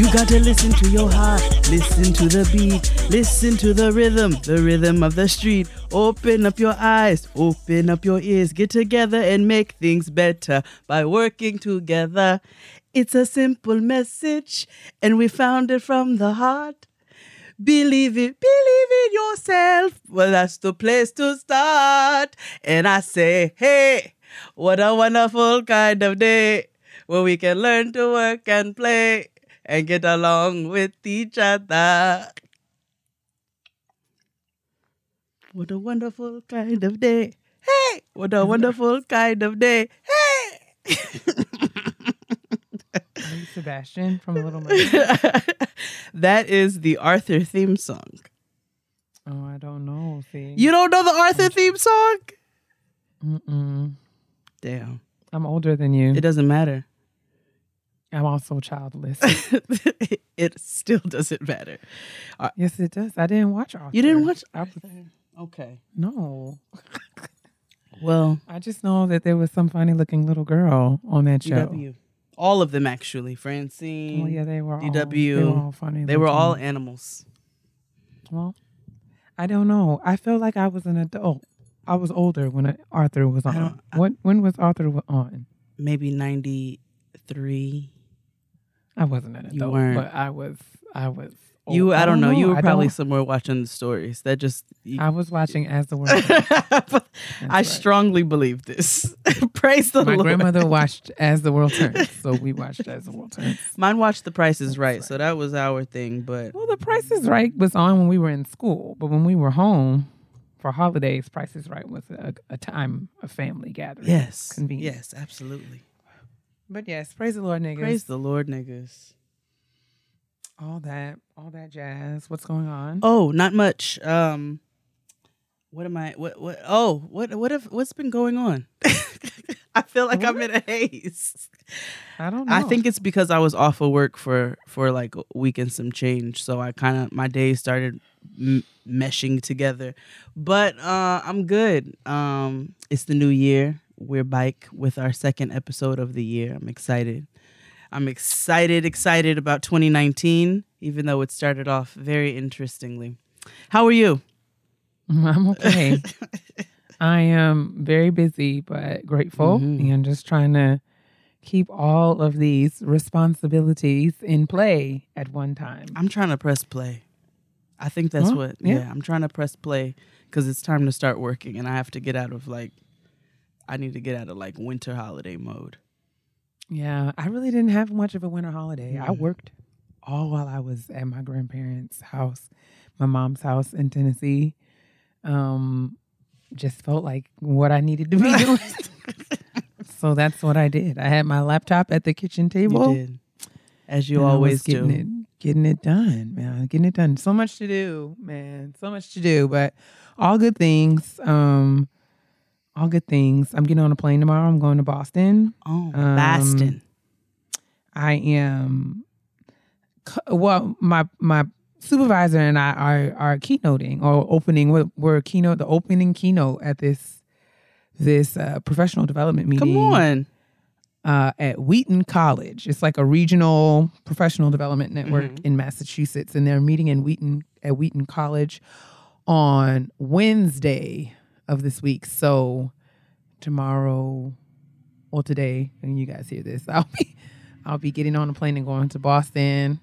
You gotta listen to your heart, listen to the beat, listen to the rhythm, the rhythm of the street. Open up your eyes, open up your ears, get together and make things better by working together. It's a simple message, and we found it from the heart. Believe it, believe in yourself. Well, that's the place to start. And I say, hey, what a wonderful kind of day where we can learn to work and play and get along with each other. What a wonderful kind of day. Hey, what a wonderful kind of day. Hey. Sebastian from Little Mermaid? that is the Arthur theme song. oh, I don't know. See, You don't know the Arthur mm. theme song? Mm-mm. Damn. I'm older than you. It doesn't matter. I'm also childless. it still doesn't matter. Uh, yes, it does. I didn't watch Arthur. You didn't watch Arthur? Okay. no. Well, I just know that there was some funny looking little girl on that show. All of them actually. Francine. Oh yeah, they were all, DW. They were all funny. They were all animals. Well, I don't know. I felt like I was an adult. I was older when Arthur was on. What when was Arthur on? Maybe 93. I wasn't an adult, but I was. I was. Old. You, I, don't know. You were I probably don't- somewhere watching the stories. That just. You, I was watching as the world. I right. strongly believe this. Praise the My Lord. grandmother watched as the world turns, so we watched as the world turns. Mine watched The Price is right, right. so that was our thing. But Well, The Price is Right was on when we were in school, but when we were home for holidays, Price is Right was a, a time of family gathering. yes, Convenient. yes, absolutely. But yes, praise the Lord, niggas. Praise the Lord, niggas. All that, all that jazz. What's going on? Oh, not much. Um, what am I? What? What? Oh, what? What? Have, what's been going on? I feel like I'm in a haze. I don't know. I think it's because I was off of work for for like a week and some change, so I kind of my days started m- meshing together. But uh, I'm good. Um, it's the new year. We're bike with our second episode of the year. I'm excited. I'm excited, excited about 2019, even though it started off very interestingly. How are you? I'm okay. I am very busy, but grateful Mhm. and just trying to keep all of these responsibilities in play at one time. I'm trying to press play. I think that's Huh? what. Yeah. Yeah. I'm trying to press play because it's time to start working, and I have to get out of like. I need to get out of like winter holiday mode. Yeah, I really didn't have much of a winter holiday. I Mhm. worked all while I was at my grandparents' house, my mom's house in Tennessee. Um, just felt like what I needed to be doing. so that's what I did. I had my laptop at the kitchen table. you did, as you I always getting do. it, getting it done, man. Getting it done. So much to do, man. So much to do, but all good things. Um, all good things. I'm getting on a plane tomorrow. I'm going to Boston. Oh, Um, Baston. I am well. My my supervisor and I are are keynoting or opening. We're, we're keynote the opening keynote at this this uh, professional development meeting. Come on. uh, at Wheaton College. It's like a regional professional development network Mhm. in Massachusetts, and they're meeting in Wheaton at Wheaton College on Wednesday of this week. So tomorrow or today, when you guys hear this, I'll be I'll be getting on a plane and going to Boston.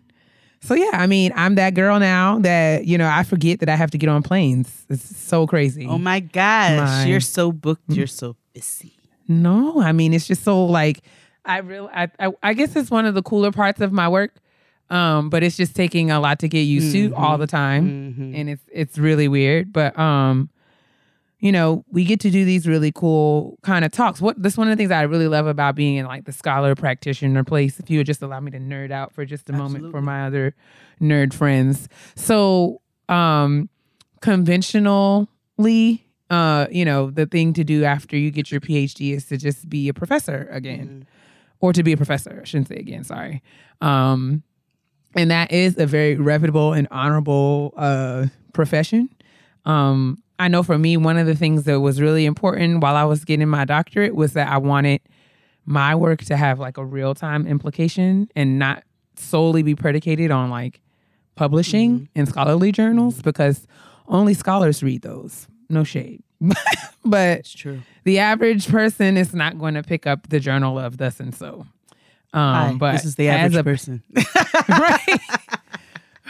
So yeah, I mean, I'm that girl now that you know I forget that I have to get on planes. It's so crazy. Oh my gosh, My- you're so booked. You're so busy. No, I mean it's just so like I real I, I I guess it's one of the cooler parts of my work. Um, but it's just taking a lot to get used to Mhm. all the time. Mhm. And it's it's really weird. But um, you know, we get to do these really cool kind of talks. What that's one of the things I really love about being in like the scholar practitioner place. If you would just allow me to nerd out for just a moment for my other nerd friends. So um conventionally uh, you know, the thing to do after you get your PhD is to just be a professor again, Mhm. or to be a professor. I shouldn't say again. Sorry. Um, and that is a very reputable and honorable uh, profession. Um, I know for me, one of the things that was really important while I was getting my doctorate was that I wanted my work to have like a real time implication and not solely be predicated on like publishing in scholarly journals because only scholars read those. No shade. but It's true. the average person is not going to pick up the journal of thus and so. Um, Hi, but this is the average a person. right.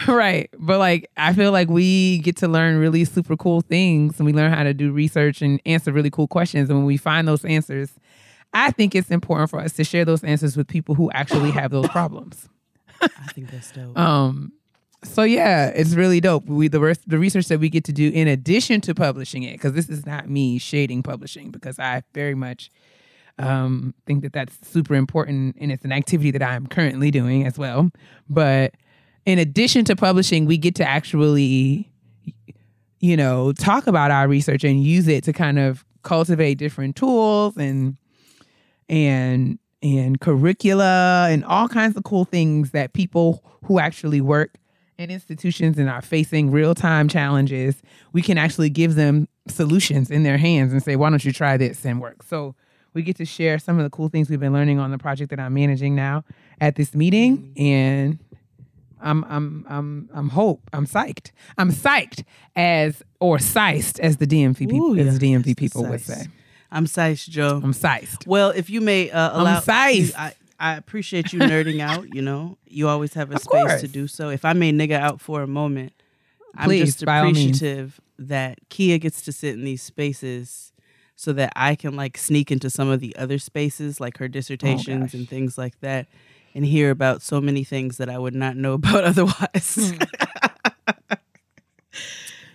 right. But like I feel like we get to learn really super cool things and we learn how to do research and answer really cool questions. And when we find those answers, I think it's important for us to share those answers with people who actually have those problems. I think that's dope. Um so yeah, it's really dope. We the the research that we get to do in addition to publishing it because this is not me shading publishing because I very much um, think that that's super important and it's an activity that I'm currently doing as well. But in addition to publishing, we get to actually, you know, talk about our research and use it to kind of cultivate different tools and and and curricula and all kinds of cool things that people who actually work in institutions and are facing real time challenges, we can actually give them solutions in their hands and say, why don't you try this and work? So we get to share some of the cool things we've been learning on the project that I'm managing now at this meeting. And I'm I'm I'm I'm hope. I'm psyched. I'm psyched as or sized as the DMV people Ooh, as the. DMV people would say. I'm Sice Joe. I'm sized. Well, if you may uh, allow, Sice. I, I appreciate you nerding out. You know, you always have a space to do so. If I may nigga out for a moment, I'm Please, just all means. appreciative that Kia gets to sit in these spaces so that I can like sneak into some of the other spaces, like her dissertations gosh. and things like that, and hear about so many things that I would not know about otherwise.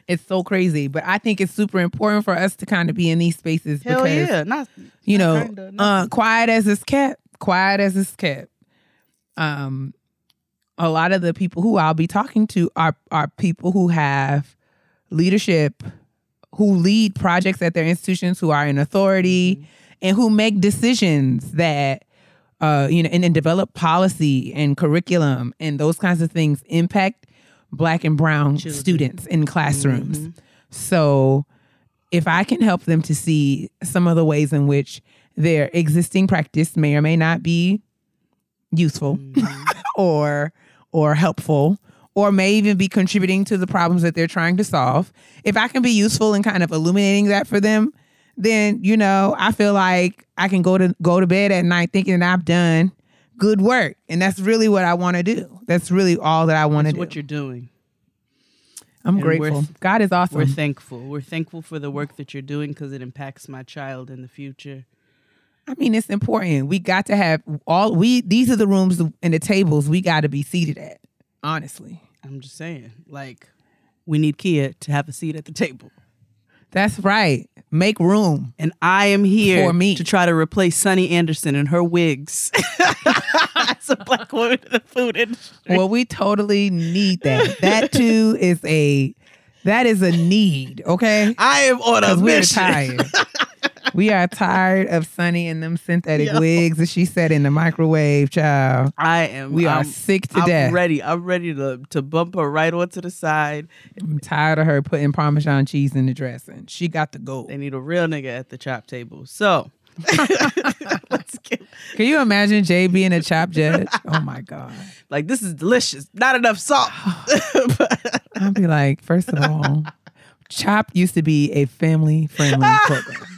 It's so crazy, but I think it's super important for us to kind of be in these spaces Hell because yeah, not you not know, kinda, uh, quiet as it's kept, quiet as it's kept. Um, a lot of the people who I'll be talking to are are people who have leadership, who lead projects at their institutions, who are in authority, Mm-hmm. and who make decisions that. Uh, you know, and then develop policy and curriculum and those kinds of things impact black and brown Children. students in classrooms. Mhm. So if I can help them to see some of the ways in which their existing practice may or may not be useful or or helpful or may even be contributing to the problems that they're trying to solve. If I can be useful in kind of illuminating that for them, then you know, I feel like I can go to go to bed at night thinking that I've done good work. And that's really what I want to do. That's really all that I want to do. what you're doing. I'm and grateful. th- God is awesome. We're thankful. We're thankful for the work that you're doing because it impacts my child in the future. I mean, it's important. We got to have all we. These are the rooms and the tables we got to be seated at. Honestly, I'm just saying, like, we need Kia to have a seat at the table. that's right. Make room. And I am here For me. to try to replace Sunny Anderson and her wigs as a black woman in the food industry. Well, we totally need that. That too is a that is a need. Okay, I am on a because we're mission. tired. we are tired of Sunny and them synthetic Yo. wigs that she said in the microwave, child. I am. We are I'm- sick to I'm death. ready. I'm ready to to bump her right onto the side. I'm tired of her putting Parmesan cheese in the dressing. She got the go. They need a real nigga at the chop table. So let's get Can you imagine Jay being a chop judge? Oh my god. like this is delicious. Not enough salt. But- I'd be like, first of all, Chop used to be a family friendly program.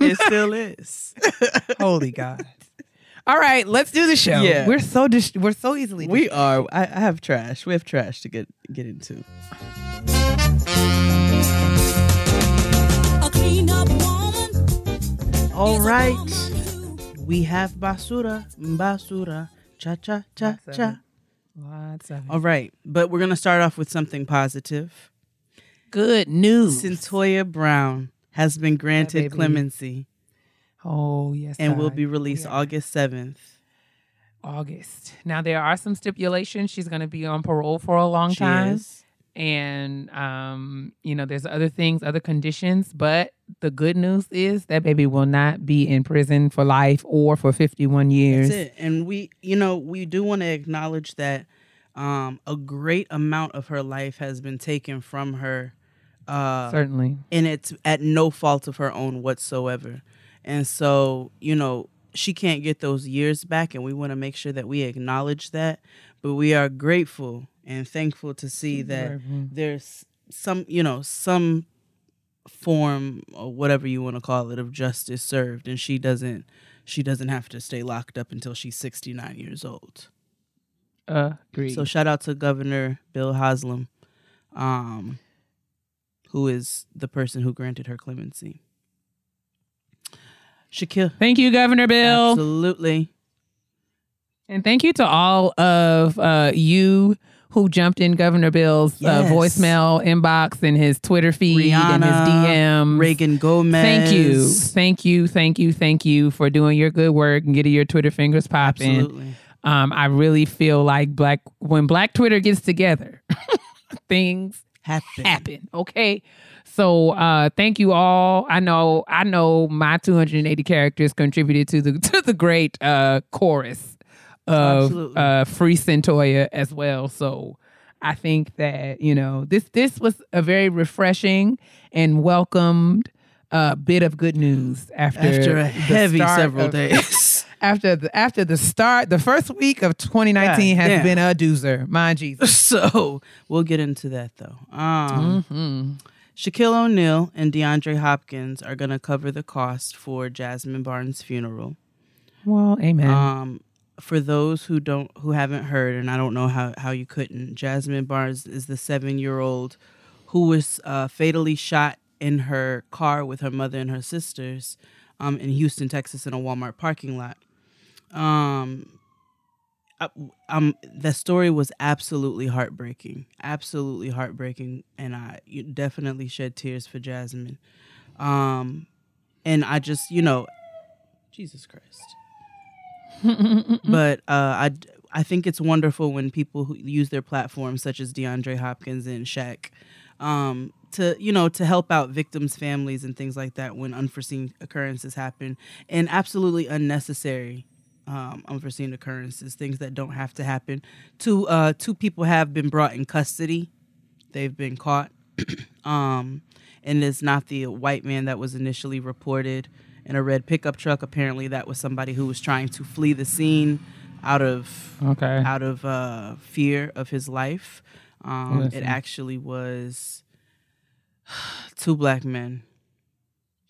It still is. Holy God. All right, let's do the show. Yeah. We're so dis- we're so easily We are. I, I have trash. We have trash to get get into. A clean up woman. All right. We have basura, basura, cha cha cha Lots of cha. it. Lots of it. All right, but we're gonna start off with something positive. Good news. Cyntoia Brown has been granted baby. clemency oh yes. and will be released Yeah. August seventh. August. Now there are some stipulations. She's going to be on parole for a long She time. is. and um, you know, there's other things, other conditions. But the good news is that baby will not be in prison for life or for 51 years. That's it. And we, you know, we do want to acknowledge that um, a great amount of her life has been taken from her Uh, Certainly. and it's at no fault of her own whatsoever. And so, you know, she can't get those years back, and we want to make sure that we acknowledge that. But we are grateful and thankful to see that Grateful. there's some, you know, some form or whatever you want to call it of justice served, and she doesn't, she doesn't have to stay locked up until she's 69 years old. Agreed. So shout out to Governor Bill Haslam, um, who is the person who granted her clemency. Shaquille, Thank you, Governor Bill. absolutely. And thank you to all of uh, you who jumped in Governor Bill's Yes. uh, voicemail inbox and his Twitter feed and his Rihanna, DMs. Reagan Gomez. Thank you. Thank you. Thank you. Thank you for doing your good work and getting your Twitter fingers popping. Absolutely. Um, I really feel like black when Black Twitter gets together, things Happen. happen. Okay. So uh thank you all. I know I know my 280 characters contributed to the to the great uh chorus of Absolutely. uh Free Cyntoia as well. So I think that, you know, this this was a very refreshing and welcomed uh bit of good news after After a heavy several of- days. after the after the start the first week of 2019 God has damn. been a doozer. My Jesus. so we'll get into that though. Um, Mhm. Shaquille O'Neal and DeAndre Hopkins are going to cover the cost for Jasmine Barnes' funeral. Well, amen. Um, for those who don't who haven't heard, and I don't know how how you couldn't, Jasmine Barnes is the seven year old who was uh, fatally shot in her car with her mother and her sisters um, in Houston, Texas, in a Walmart parking lot. Um, I- um, the story was absolutely heartbreaking, absolutely heartbreaking, and I definitely shed tears for Jasmine. Um, and I just, you know, Jesus Christ but uh, I I think it's wonderful when people who use their platforms, such as DeAndre Hopkins and Shaq, um, to you know to help out victims' families and things like that when unforeseen occurrences happen, and absolutely unnecessary. Um, unforeseen occurrences, things that don't have to happen. Two uh, two people have been brought in custody. They've been caught, um, and it's not the white man that was initially reported in a red pickup truck. Apparently, that was somebody who was trying to flee the scene out of okay. out of uh, fear of his life. Um, it actually was two black men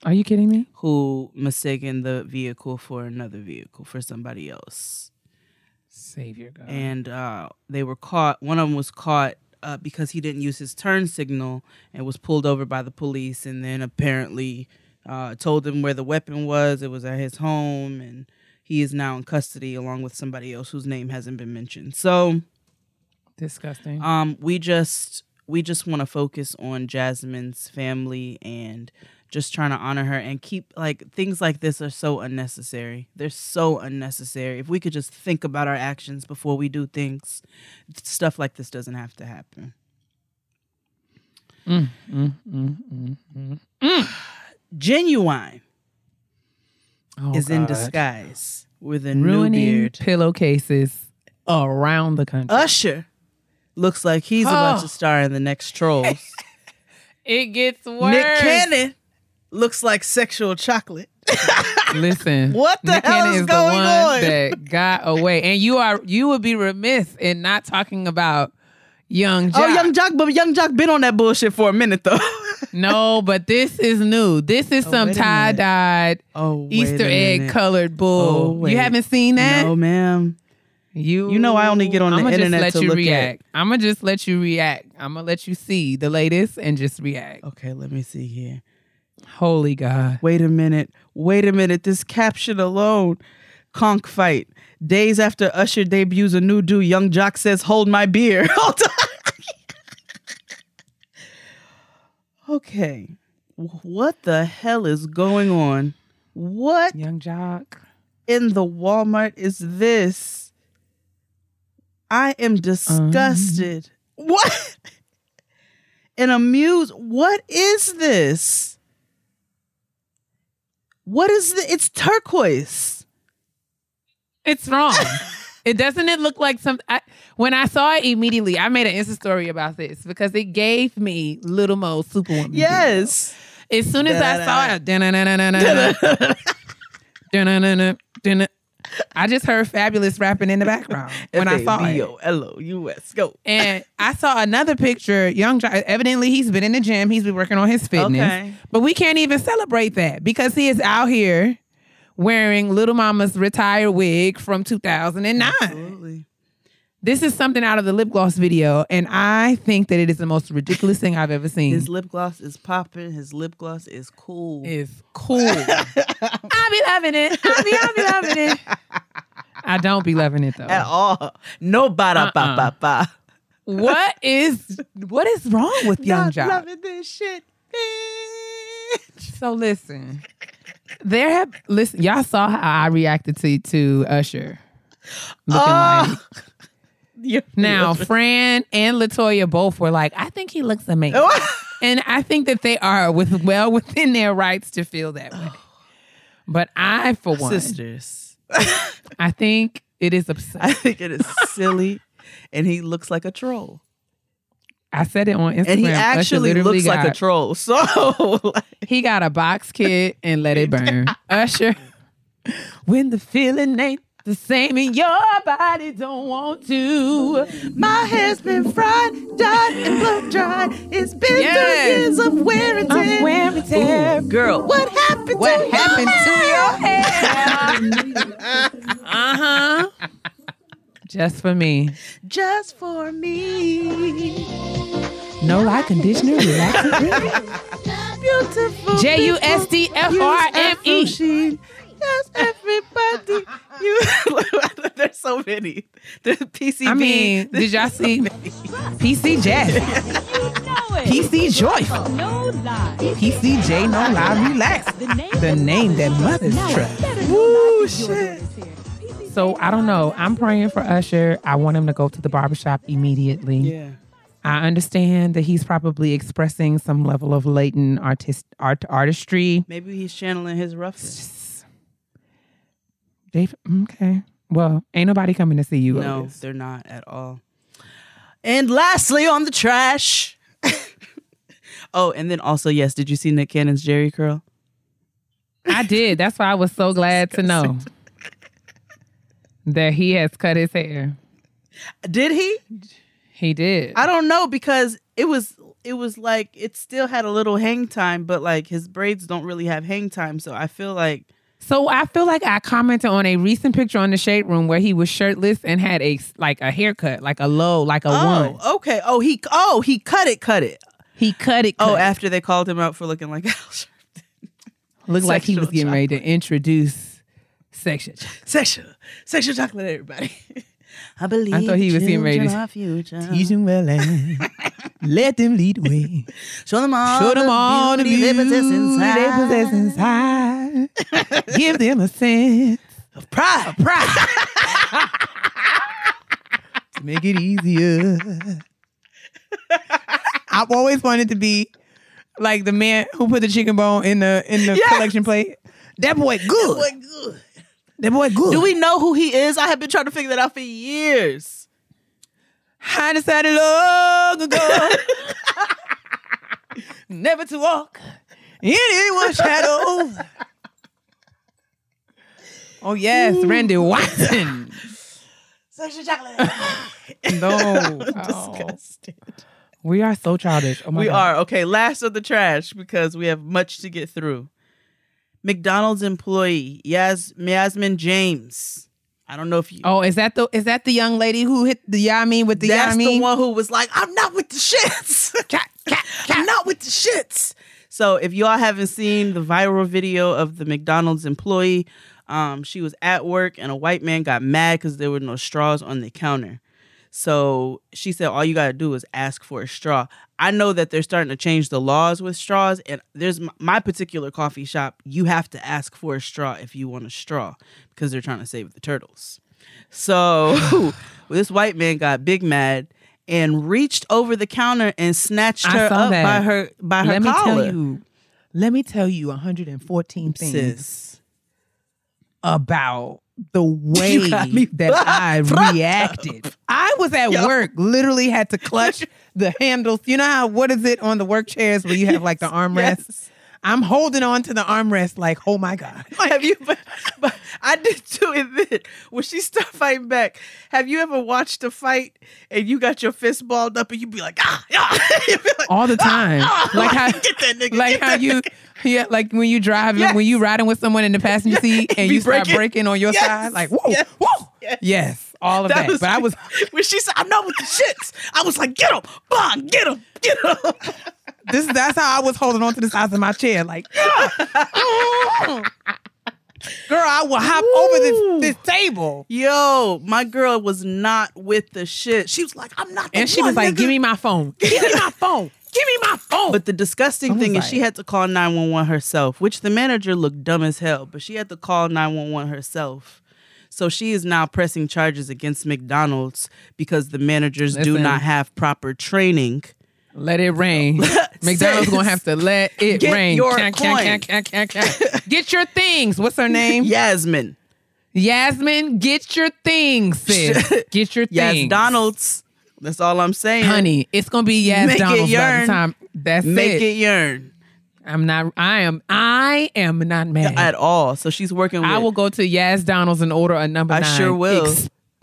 Are you kidding me? who mistaken the vehicle for another vehicle for somebody else, Savior God. and uh, they were caught. One of them was caught. Uh, because he didn't use his turn signal and was pulled over by the police, and then apparently uh, told them where the weapon was. It was at his home, and he is now in custody along with somebody else whose name hasn't been mentioned. So, Disgusting. um, we just we just want to focus on Jasmine's family and just trying to honor her and keep like things like this are so unnecessary. They're so unnecessary. If we could just think about our actions before we do things, stuff like this doesn't have to happen. Mm, mm, mm, mm, mm. Ginuwine Oh, is in disguise with a new beard. pillowcases around the country. Usher looks like he's about Oh. to star in the next Trolls. it gets worse. Nick Cannon looks like sexual chocolate. Listen, What the Nick hell Cannon is the one on? that got away, and you are you would be remiss in not talking about Young oh, Jock. Oh, Young Joc, but Young Joc been on that bullshit for a minute though. no, but this is new. This is Oh, some wait a minute. tie dyed oh, Easter egg colored Oh, bull. wait. you haven't seen that? No, ma'am. You You know I only get on the I'ma internet just let to you look react. I'm gonna just let you react. I'm gonna let you see the latest and just react. Okay, let me see here. Holy God. Wait a minute. Wait a minute. This caption alone. Conk fight. Days after Usher debuts a new do, Young Joc says, "Hold my beer." Hold on. okay. What the hell is going on? What Young Joc. in the Walmart is this? I am disgusted. Uh-huh. What? And amused. What is this? What is the? It's turquoise. It's wrong. It doesn't it look like some I, when I saw it immediately, I made an Insta story about this because it gave me Little Mo Superwoman. Yes. As soon as I saw it, I just heard Fabolous rapping in the background when I saw it. F-A-B-O-L-O-U-S. Go. And I saw another picture, young Josh. Evidently, he's been in the gym. He's been working on his fitness. Okay. But we can't even celebrate that because he is out here wearing Little Mama's retired wig from 2009. Absolutely. This is something out of the lip gloss video, and I think that it is the most ridiculous thing I've ever seen. His lip gloss is popping. His lip gloss is cool. is cool. I be loving it. I be, I be loving it. I don't be loving it though. At all. No bada ba Uh-uh. ba ba. What is what is wrong with Young Not Jock? loving this shit. bitch. So listen, there have listen. Y'all saw how I reacted to to Usher. Looking Oh. like You're- now, Fran and Latoya both were like, I think he looks amazing, oh. and I think that they are with well within their rights to feel that way. But I, for one, sisters. I think it is absurd. I think it is silly, and he looks like a troll. I said it on Instagram. And he actually looks like a troll. So, like, He got a box kit and let it burn. Usher, when the feeling ain't the same and your body don't want to. my hair's been fried, dyed, and blow dried. It's been Yes. three years of wear and tear. Of wear and tear. Ooh, girl, what happened What to happened your to your hair? uh huh. Just for me. Just for me. No light conditioner, relaxing. Beautiful. J U S D F R M E. Use Afro Sheen. Yes, everybody. You, there's so many. The PCB. I mean, did y'all see PC Jazz? PC Joyful. No lie. PCJ No Lie Relax. The name, The name that mothers trust. Woo, shit. So I don't know. I'm praying for Usher. I want him to go to the barbershop immediately. Yeah. I understand that he's probably expressing some level of latent artist art artistry. Maybe he's channeling his roughness. Dave, mm, okay. Well, ain't nobody coming to see you. No, Otis. they're not at all. And lastly, on the trash. oh, and then also, yes, did you see Nick Cannon's Jheri curl? I did. That's why I was so glad to know that he has cut his hair. Did he? He did. I don't know because it was it was like it still had a little hang time, but like his braids don't really have hang time. So I feel like So I feel like I commented on a recent picture on the shade room where he was shirtless and had a like a haircut, like a low, like a oh, one. oh okay oh he oh he cut it cut it He cut it. oh it. after they called him out for looking like Al Sharpton. looked like he was getting ready to introduce sexual, sexual sexual chocolate everybody. I believe I thought he was getting ready to future. them well and let them lead the way. Show them all Show them the all the beauty beauty they possess inside. they possess inside. Give them a sense of pride. Of pride to make it easier. I've always wanted to be like the man who put the chicken bone in the in the Yes. collection plate. That boy good. That Boy, good. That boy good. Do we know who he is? I have been trying to figure that out for years. I decided long ago never to walk in anyone's shadow. Oh yes, Randy Watson. Sexual chocolate. No, Disgusted. we are so childish. Oh my we God. are. Okay, last of the trash because we have much to get through. McDonald's employee, Yas Yasmin James. I don't know if you Oh, is that the is that the young lady who hit the Yamin with the That's Yamin? the one who was like, I'm not with the shits. I'm not with the shits. So if y'all haven't seen the viral video of the McDonald's employee, um, she was at work and a white man got mad because there were no straws on the counter. So she said, all you got to do is ask for a straw. I know that they're starting to change the laws with straws. And there's m- my particular coffee shop, you have to ask for a straw if you want a straw because they're trying to save the turtles. So this white man got big mad and reached over the counter and snatched I her up that. by her by her let me tell you. Let me tell you 114 things Sis. About the way that I reacted. I was at work, literally had to clutch the handles. You know how what is it on the work chairs where you have like the armrests? yes. I'm holding on to the armrest like, oh my God. have you? But, but I did too. And then when she started fighting back, have you ever watched a fight and you got your fist balled up and you be like, ah, ah, like, All the time. ah, like how get that nigga, like how you nigga. Yeah, like when you driving, Yes. when you riding with someone in the passenger Yeah, seat and you start breaking. breaking on your Yes. side, like whoa, Yes. whoa. Yes. Yes, all of that. was but I was when she said, "I'm not with the shits." I was like, "Get him, bang, get him, get him." this that's how I was holding on to the sides of my chair, like. Girl, I will hop over this this table. Yo, my girl was not with the shit. She was like, "I'm not." And she one, was like, nigga." Give me my phone. Give me my phone. Give me my phone. But the disgusting I was thing is, she had to call 911 herself, which the manager looked dumb as hell, but she had to call 911 herself. So she is now pressing charges against McDonald's because the managers do not have proper training. let it rain. McDonald's gonna have to let it Get rain. your Can't, can't, coin. can't, can't, can't, can't. Get your things. What's her name? Yasmin. Yasmin, get your things, sis. Get your Yes, things. Donald's. That's all I'm saying. Honey, it's gonna be Yas Make it Donald's by the time. That's Make it. it yearn I'm not. I am. I am not mad. at all. So she's working with I will go to Yas Donald's and order a number I nine. sure will.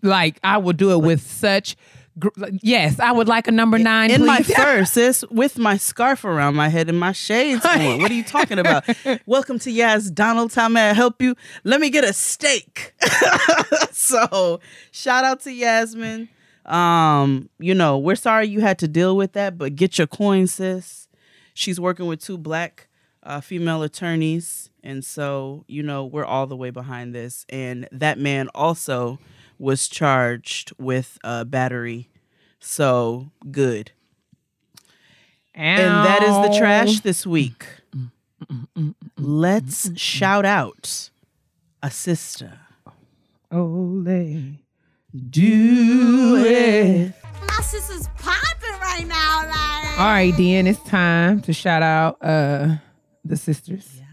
like I will do it with such. Gr- yes, I would like a number nine. in my please. fur, sis, with my scarf around my head and my shades on. What are you talking about? Welcome to Yas Donald. How may I help you? Let me get a steak. so shout out to Yasmin. Um, you know, we're sorry you had to deal with that, but get your coin, sis. She's working with two black uh, female attorneys. And so, you know, we're all the way behind this. And that man also was charged with uh, battery. So good. And that is the trash this week. Let's shout out a sister. Ole. Do it. My sister's popping right now, like. All right, Dean, it's time to shout out uh the sisters. Yeah.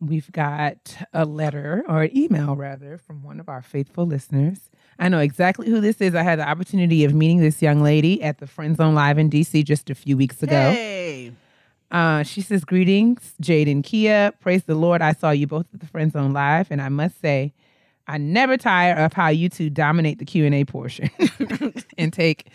We've got a letter or an email rather from one of our faithful listeners. I know exactly who this is. I had the opportunity of meeting this young lady at the Friend Zone Live in DC just a few weeks ago. Hey. Uh, she says, Greetings, Jade and Kia. Praise the Lord. I saw you both at the Friend Zone Live, and I must say, I never tire of how you two dominate the Q and A portion and take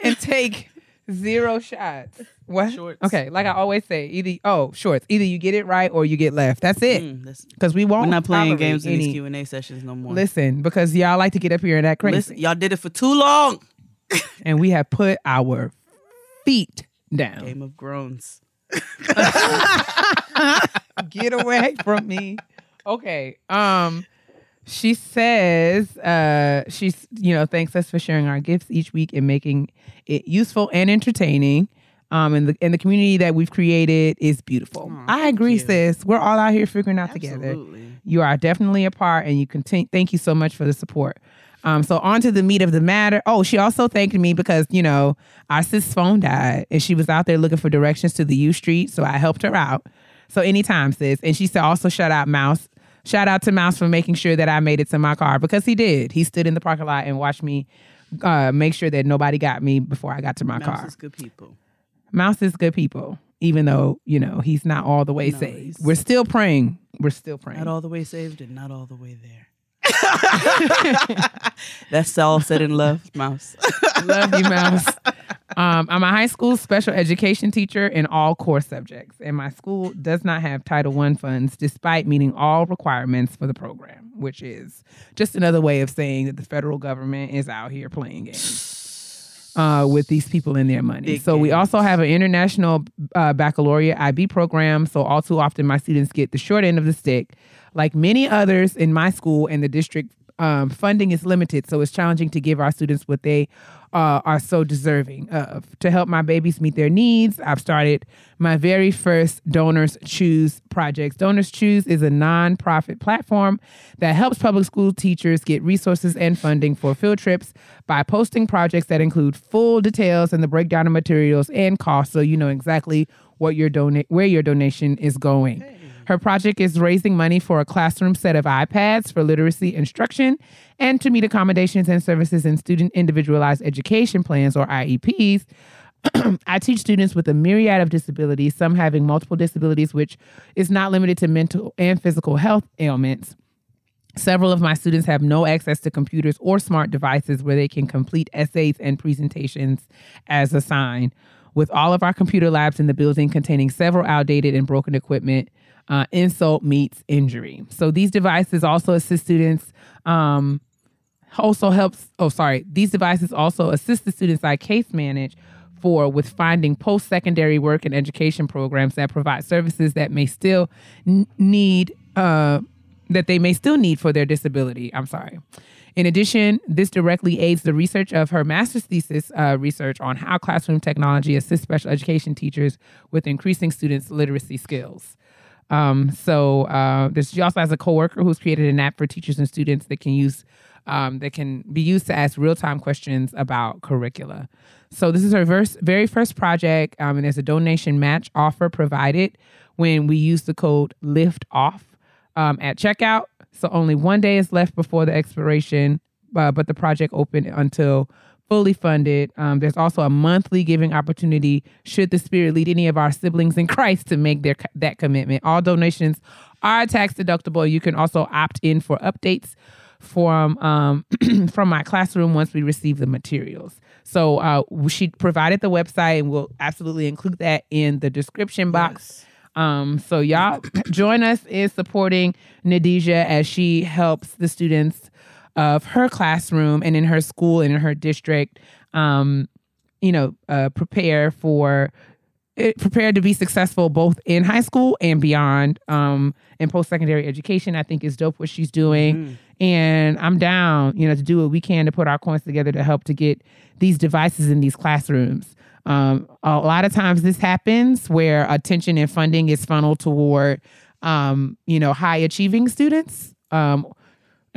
and take zero shots. What? Shorts. Okay, like I always say, either oh shorts, either you get it right or you get left. That's it. Mm, Because we won't. we're not playing games in these Q and A sessions no more. Listen, because y'all like to get up here and act crazy, Listen, y'all did it for too long. and we have put our feet down. Game of groans. get away from me. Okay. Um she says uh she's you know thanks us for sharing our gifts each week and making it useful and entertaining. Um and the and the community that we've created is beautiful. I agree, you. sis. We're all out here figuring out together. You are definitely a part and you continue thank you so much for the support. Um, so on to the meat of the matter. Oh, she also thanked me because, you know, our sis phone died and she was out there looking for directions to the U Street. So I helped her out. So anytime, sis. And she said also shout out Mouse. Shout out to Mouse for making sure that I made it to my car because he did. He stood in the parking lot and watched me uh, make sure that nobody got me before I got to my Mouse car. Mouse is good people. Mouse is good people, even though, you know, he's not all the way No, saved. We're still praying. We're still praying. Not all the way saved and not all the way there. That's all said in love, Mouse. Love you, Mouse. Um, I'm a high school special education teacher in all core subjects, and my school does not have Title I funds despite meeting all requirements for the program, which is just another way of saying that the federal government is out here playing games uh, with these people and their money. Big so we also have an international uh, baccalaureate IB program. So all too often, my students get the short end of the stick. Like many others in my school and the district, um, funding is limited, so it's challenging to give our students what they uh, are so deserving of. To help my babies meet their needs, I've started my very first Donors Choose projects. Donors Choose is a nonprofit platform that helps public school teachers get resources and funding for field trips by posting projects that include full details and the breakdown of materials and costs, so you know exactly what your donate where your donation is going. Her project is raising money for a classroom set of iPads for literacy instruction and to meet accommodations and services in student individualized education plans or IEPs. I teach students with a myriad of disabilities, some having multiple disabilities, which is not limited to mental and physical health ailments. Several of my students have no access to computers or smart devices where they can complete essays and presentations as assigned. With all of our computer labs in the building containing several outdated and broken equipment, uh, insult meets injury. So these devices also assist students. Um, also helps. Oh, sorry. These devices also assist the students I case manage for with finding post secondary work and education programs that provide services that may still n- need. Uh, that they may still need for their disability. I'm sorry. In addition, this directly aids the research of her master's thesis uh, research on how classroom technology assists special education teachers with increasing students' literacy skills. Um, so uh, this, she also has a coworker who's created an app for teachers and students that can use um, that can be used to ask real time questions about curricula. So this is her very first project, um, and there's a donation match offer provided when we use the code Lift Off um, at checkout. So only one day is left before the expiration, uh, but the project open until fully funded. Um, there's also a monthly giving opportunity should the Spirit lead any of our siblings in Christ to make their that commitment. All donations are tax deductible. You can also opt in for updates from um, from my classroom once we receive the materials. So uh, she provided the website, and we'll absolutely include that in the description box. Um, so y'all join us in supporting Nadija as she helps the students of her classroom and in her school and in her district, um, you know, uh, prepare for eh, prepare to be successful both in high school and beyond um, in post secondary education. I think is dope what she's doing. Mm-hmm. And I'm down, you know, to do what we can to put our coins together to help to get these devices in these classrooms. Um, a lot of times this happens where attention and funding is funneled toward, um, you know, high achieving students. Um,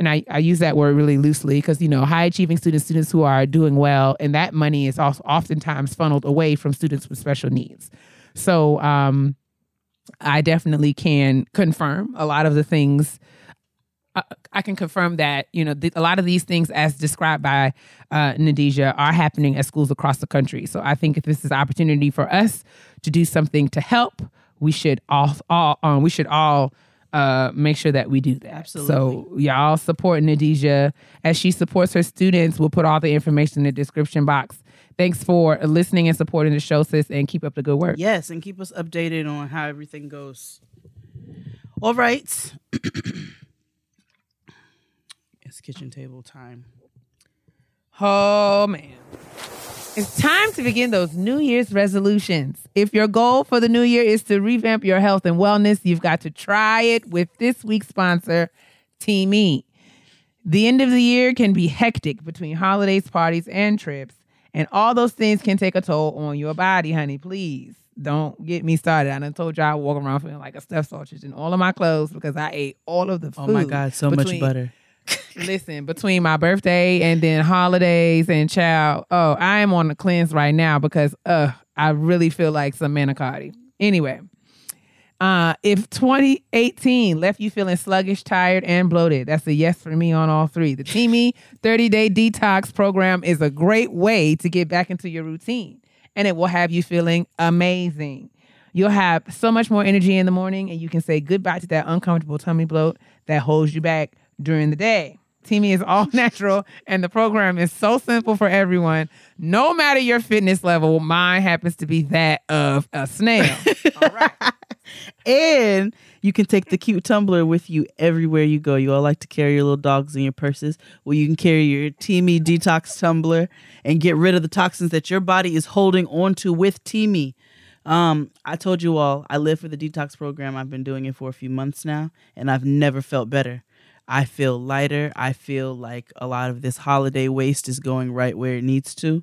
and I, I use that word really loosely because, you know, high achieving students, students who are doing well, and that money is also oftentimes funneled away from students with special needs. So um, I definitely can confirm a lot of the things I can confirm that you know a lot of these things, as described by uh, Nadija, are happening at schools across the country. So I think if this is an opportunity for us to do something to help, we should all, all um, we should all uh, make sure that we do that. Absolutely. So y'all support Nadija as she supports her students. We'll put all the information in the description box. Thanks for listening and supporting the show, sis, and keep up the good work. Yes, and keep us updated on how everything goes. All right. It's kitchen table time. Oh man. It's time to begin those New Year's resolutions. If your goal for the new year is to revamp your health and wellness, you've got to try it with this week's sponsor, Teami. The end of the year can be hectic between holidays, parties, and trips, and all those things can take a toll on your body, honey. Please don't get me started. I done told y'all I walk around feeling like a stuffed sausage in all of my clothes because I ate all of the food. Oh my God, so much butter. Listen, between my birthday and then holidays and child, oh, I am on a cleanse right now because uh I really feel like some manicotti. Anyway, uh, if 2018 left you feeling sluggish, tired, and bloated, that's a yes for me on all three. The Teami 30 Day Detox Program is a great way to get back into your routine, and it will have you feeling amazing. You'll have so much more energy in the morning, and you can say goodbye to that uncomfortable tummy bloat that holds you back during the day. Teami is all natural, and the program is so simple for everyone. No matter your fitness level, mine happens to be that of a snail. all right. And you can take the cute tumbler with you everywhere you go. You all like to carry your little dogs in your purses. Well, you can carry your Teami detox tumbler and get rid of the toxins that your body is holding onto with Teami. Um, I told you all I live for the detox program. I've been doing it for a few months now, and I've never felt better. I feel lighter. I feel like a lot of this holiday waste is going right where it needs to.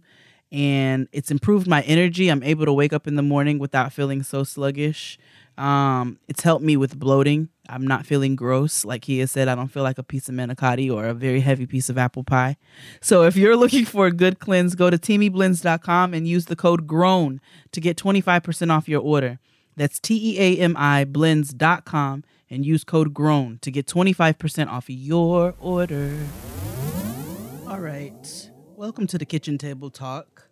And it's improved my energy. I'm able to wake up in the morning without feeling so sluggish. Um, it's helped me with bloating. I'm not feeling gross. Like he said, I don't feel like a piece of manicotti or a very heavy piece of apple pie. So if you're looking for a good cleanse, go to teamiblends.com and use the code GROWN to get 25% off your order. That's T E A M I blends.com and use code GROWN to get 25% off your order. All right. Welcome to the Kitchen Table Talk.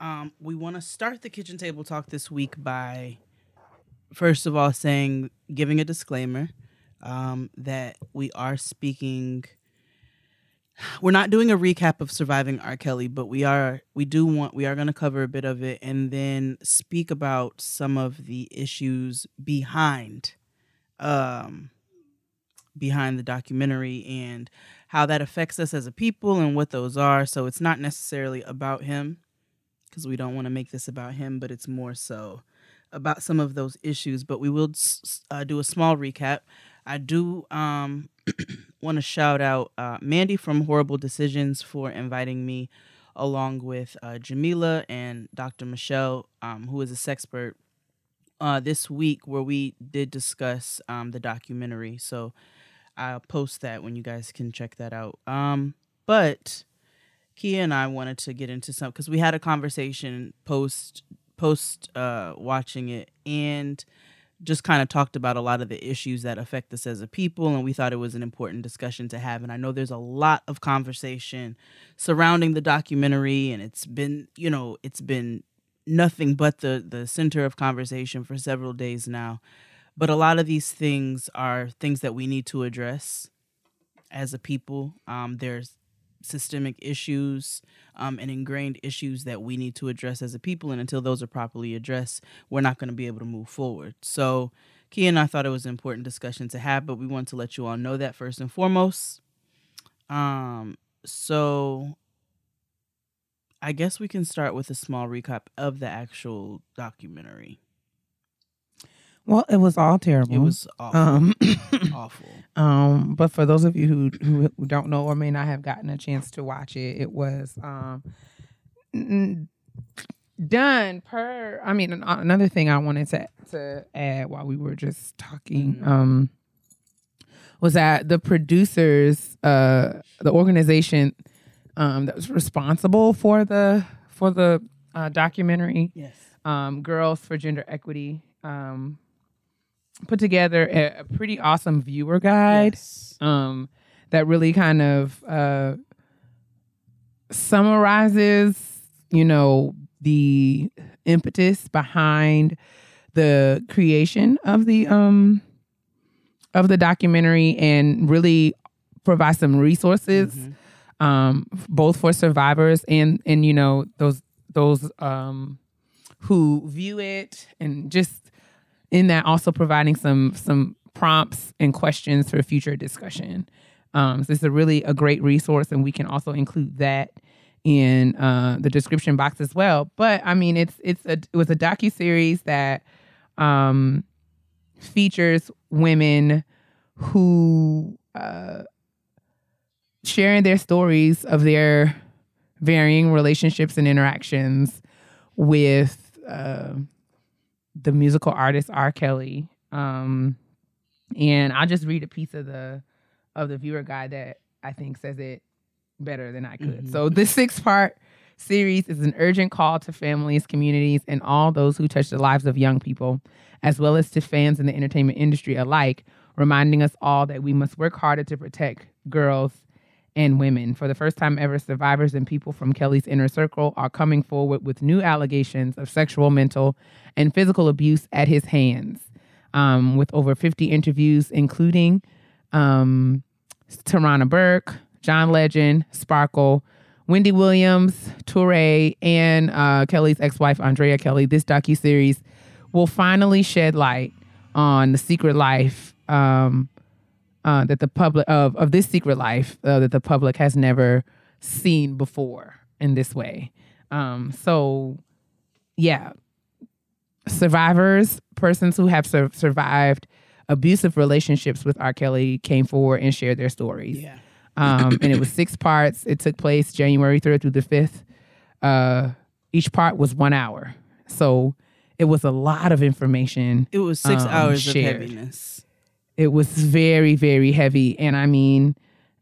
Um, we want to start the Kitchen Table Talk this week by, first of all, saying, giving a disclaimer um, that we are speaking we're not doing a recap of surviving R. Kelly, but we are we do want we are going to cover a bit of it and then speak about some of the issues behind um behind the documentary and how that affects us as a people and what those are. So it's not necessarily about him because we don't want to make this about him, but it's more so about some of those issues. But we will uh, do a small recap. I do um want to shout out uh, Mandy from Horrible Decisions for inviting me, along with uh, Jamila and Dr. Michelle, um, who is a sexpert, uh, this week where we did discuss um, the documentary. So I'll post that when you guys can check that out. Um, but Kia and I wanted to get into some because we had a conversation post post uh, watching it and just kind of talked about a lot of the issues that affect us as a people and we thought it was an important discussion to have and i know there's a lot of conversation surrounding the documentary and it's been you know it's been nothing but the the center of conversation for several days now but a lot of these things are things that we need to address as a people um, there's systemic issues um, and ingrained issues that we need to address as a people. And until those are properly addressed, we're not going to be able to move forward. So, Kia and I thought it was an important discussion to have, but we want to let you all know that first and foremost. Um, so I guess we can start with a small recap of the actual documentary. Well, it was all terrible. It was awful. Um, awful. Um, but for those of you who, who don't know or may not have gotten a chance to watch it, it was um, done per. I mean, another thing I wanted to to add while we were just talking mm-hmm. um, was that the producers, uh, the organization um, that was responsible for the for the uh, documentary, yes, um, Girls for Gender Equity. Um, put together a, a pretty awesome viewer guide yes. um, that really kind of uh, summarizes, you know, the impetus behind the creation of the um of the documentary and really provide some resources mm-hmm. Um both for survivors and and you know those those um who view it and just in that also providing some some prompts and questions for future discussion. Um, so it's a really a great resource, and we can also include that in uh, the description box as well. But I mean, it's it's a it was a docu series that um, features women who uh, sharing their stories of their varying relationships and interactions with. Uh, the musical artist R. Kelly. Um, and I'll just read a piece of the of the viewer guide that I think says it better than I could. Mm-hmm. So this six part series is an urgent call to families, communities, and all those who touch the lives of young people, as well as to fans in the entertainment industry alike, reminding us all that we must work harder to protect girls and women. For the first time ever, survivors and people from Kelly's inner circle are coming forward with new allegations of sexual, mental, and physical abuse at his hands. Um, with over 50 interviews, including um, Tarana Burke, John Legend, Sparkle, Wendy Williams, Touré, and uh, Kelly's ex-wife Andrea Kelly. This docu series will finally shed light on the secret life um, uh, that the public of of this secret life uh, that the public has never seen before in this way. Um, so, yeah, survivors, persons who have sur- survived abusive relationships with R. Kelly came forward and shared their stories. Yeah. Um, and it was six parts. It took place January 3rd through the 5th. Uh, each part was one hour. So it was a lot of information. It was six um, hours shared. of heaviness. It was very, very heavy. And I mean,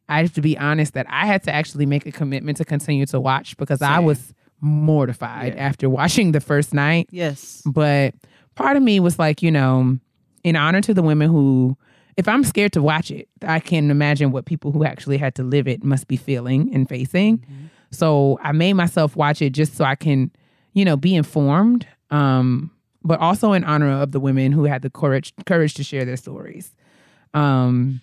I have to be honest that I had to actually make a commitment to continue to watch because Same. I was mortified Yeah. after watching the first night. Yes. But part of me was like, you know, in honor to the women who, if I'm scared to watch it, I can imagine what people who actually had to live it must be feeling and facing. So I made myself watch it just so I can, you know, be informed. Um, but also in honor of the women who had the courage courage to share their stories. Um,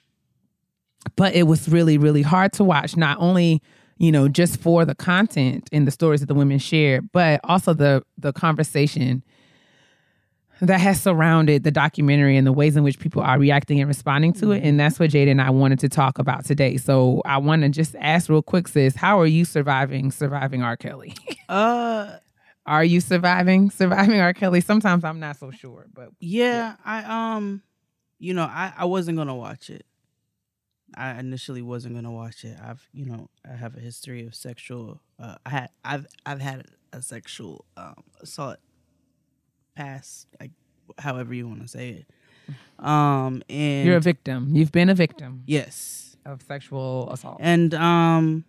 but it was really, really hard to watch, not only, you know, just for the content and the stories that the women shared, but also the the conversation that has surrounded the documentary and the ways in which people are reacting and responding to it. And that's what Jada and I wanted to talk about today. So I want to just ask real quick, sis, how are you surviving surviving R. Kelly? Uh are you surviving surviving R. Kelly? Sometimes I'm not so sure, but yeah, I um you know, I I wasn't going to watch it. I initially wasn't going to watch it. I've, you know, I have a history of sexual uh I had I've I've had a sexual um assault past like however you want to say it. Um and you're a victim. You've been a victim yes. of sexual assault. and um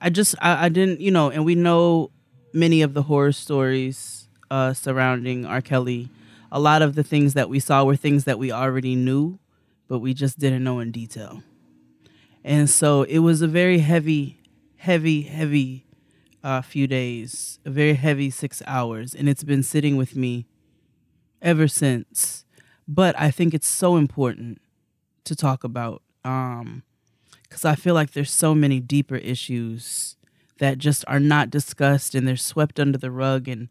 i just I, I didn't you know and we know many of the horror stories uh surrounding r kelly a lot of the things that we saw were things that we already knew but we just didn't know in detail. And so it was a very heavy heavy heavy uh, few days a very heavy six hours and it's been sitting with me ever since. But i think it's so important to talk about um because I feel like there's so many deeper issues that just are not discussed and they're swept under the rug and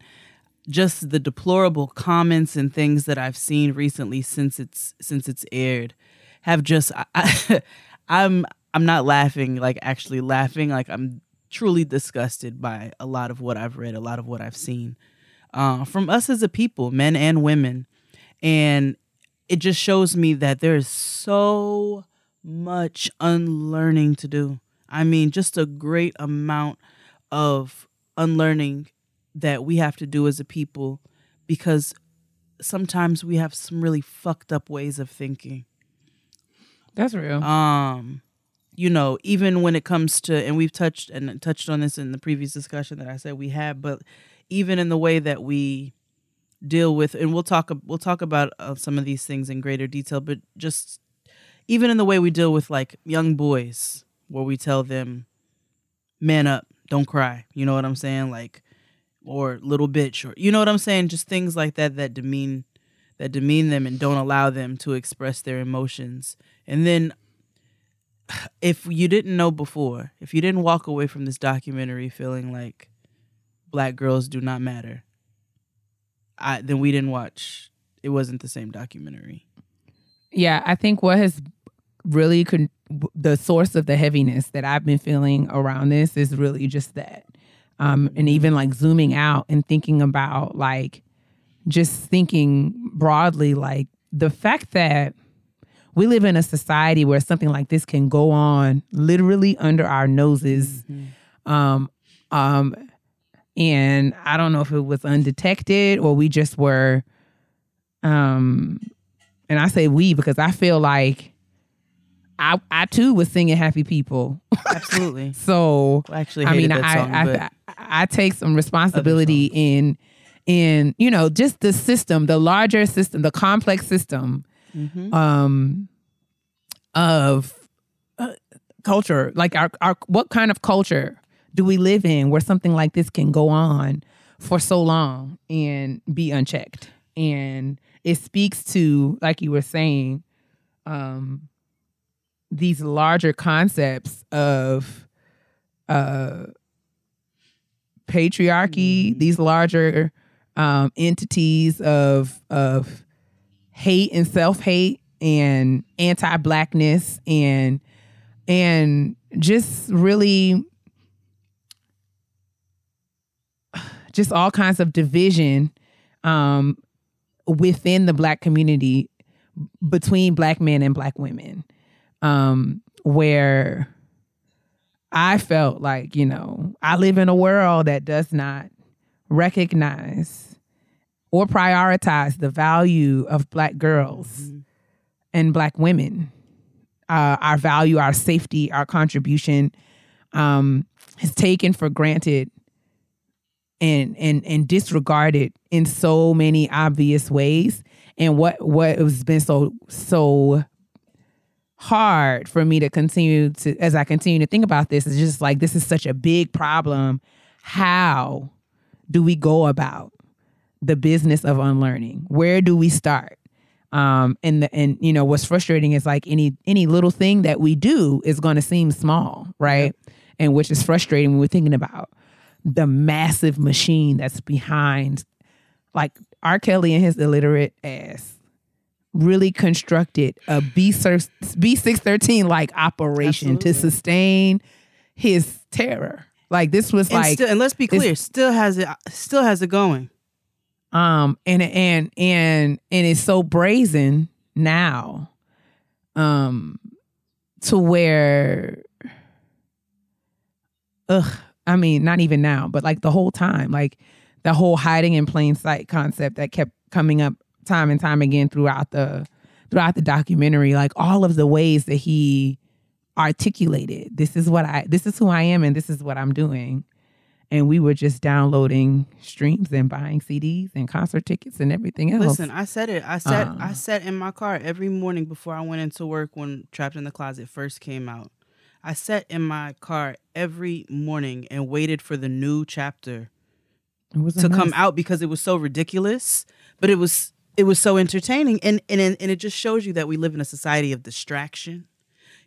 just the deplorable comments and things that I've seen recently since it's since it's aired have just I, I, I'm I'm not laughing like actually laughing like I'm truly disgusted by a lot of what I've read a lot of what I've seen uh, from us as a people men and women and it just shows me that there is so much unlearning to do. I mean, just a great amount of unlearning that we have to do as a people because sometimes we have some really fucked up ways of thinking. That's real. Um, you know, even when it comes to, and we've touched and touched on this in the previous discussion that I said we had, but even in the way that we deal with, and we'll talk, we'll talk about uh, some of these things in greater detail, but just even in the way we deal with like young boys, where we tell them, "Man up, don't cry." You know what I'm saying? Like, or little bitch, or you know what I'm saying? Just things like that that demean, that demean them and don't allow them to express their emotions. And then if you didn't know before, if you didn't walk away from this documentary feeling like black girls do not matter, I then we didn't watch. It wasn't the same documentary. Yeah, I think what has really con- the source of the heaviness that I've been feeling around this is really just that. Um, and even like zooming out and thinking about like just thinking broadly, like the fact that we live in a society where something like this can go on literally under our noses. Um, um, and I don't know if it was undetected or we just were um and I say we because I feel like I I too was singing happy people. Absolutely. so I actually I mean that I, song, I, but I I take some responsibility in in you know just the system, the larger system, the complex system Mhm. um of uh, culture. Like our, our what kind of culture do we live in where something like this can go on for so long and be unchecked? And it speaks to like you were saying um these larger concepts of uh patriarchy these larger um entities of of hate and self-hate and anti-blackness and and just really just all kinds of division um within the black community between black men and black women um where i felt like you know i live in a world that does not recognize or prioritize the value of black girls and black women uh, our value our safety our contribution um, is taken for granted and and and disregarded in so many obvious ways. And what what has been so so hard for me to continue to as I continue to think about this is just like this is such a big problem. How do we go about the business of unlearning? Where do we start? Um, and the and you know what's frustrating is like any any little thing that we do is going to seem small, right? And which is frustrating when we're thinking about the massive machine that's behind, like R. Kelly and his illiterate ass really constructed a B B six thirteen like operation to sustain his terror. Like this was And, like still, and let's be clear, still has it still has it going. um and and and and it's so brazen now um to where ugh i mean not even now but like the whole time like the whole hiding in plain sight concept that kept coming up time and time again throughout the throughout the documentary like all of the ways that he articulated this is what i this is who i am and this is what i'm doing and we were just downloading streams and buying CDs and concert tickets and everything else. Listen, I said it. I said Uh. I sat in my car every morning before I went into work when Trapped in the Closet first came out. I sat in my car every morning and waited for the new chapter it was a to come out because it was so ridiculous, but it was it was so entertaining and and and it just shows you that we live in a society of distraction.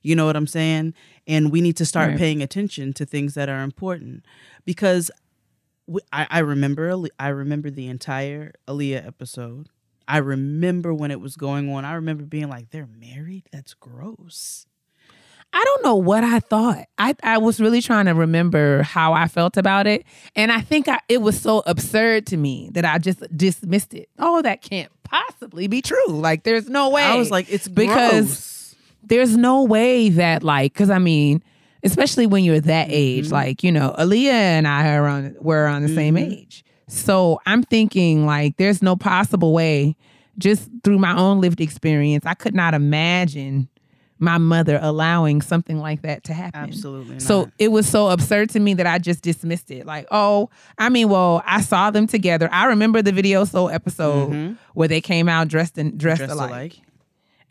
You know what I'm saying? And we need to start Right. paying attention to things that are important because we, I, I remember I remember the entire Aaliyah episode. I remember when it was going on. I remember being like, "They're married? That's gross." I don't know what I thought. I, I was really trying to remember how I felt about it. And I think I, it was so absurd to me that I just dismissed it. Oh, that can't possibly be true. Like, there's no way. I was like, "It's Because- gross." there's no way that like because I mean, especially when you're that age, Mhm. like you know, Aaliyah and I are on were around the same Mhm. age. So I'm thinking like there's no possible way, just through my own lived experience, I could not imagine my mother allowing something like that to happen. Absolutely. So it was so absurd to me that I just dismissed it. Like, oh, I mean, well, I saw them together. I remember the video soul episode Mhm. where they came out dressed in dressed, Dressed alike. alike.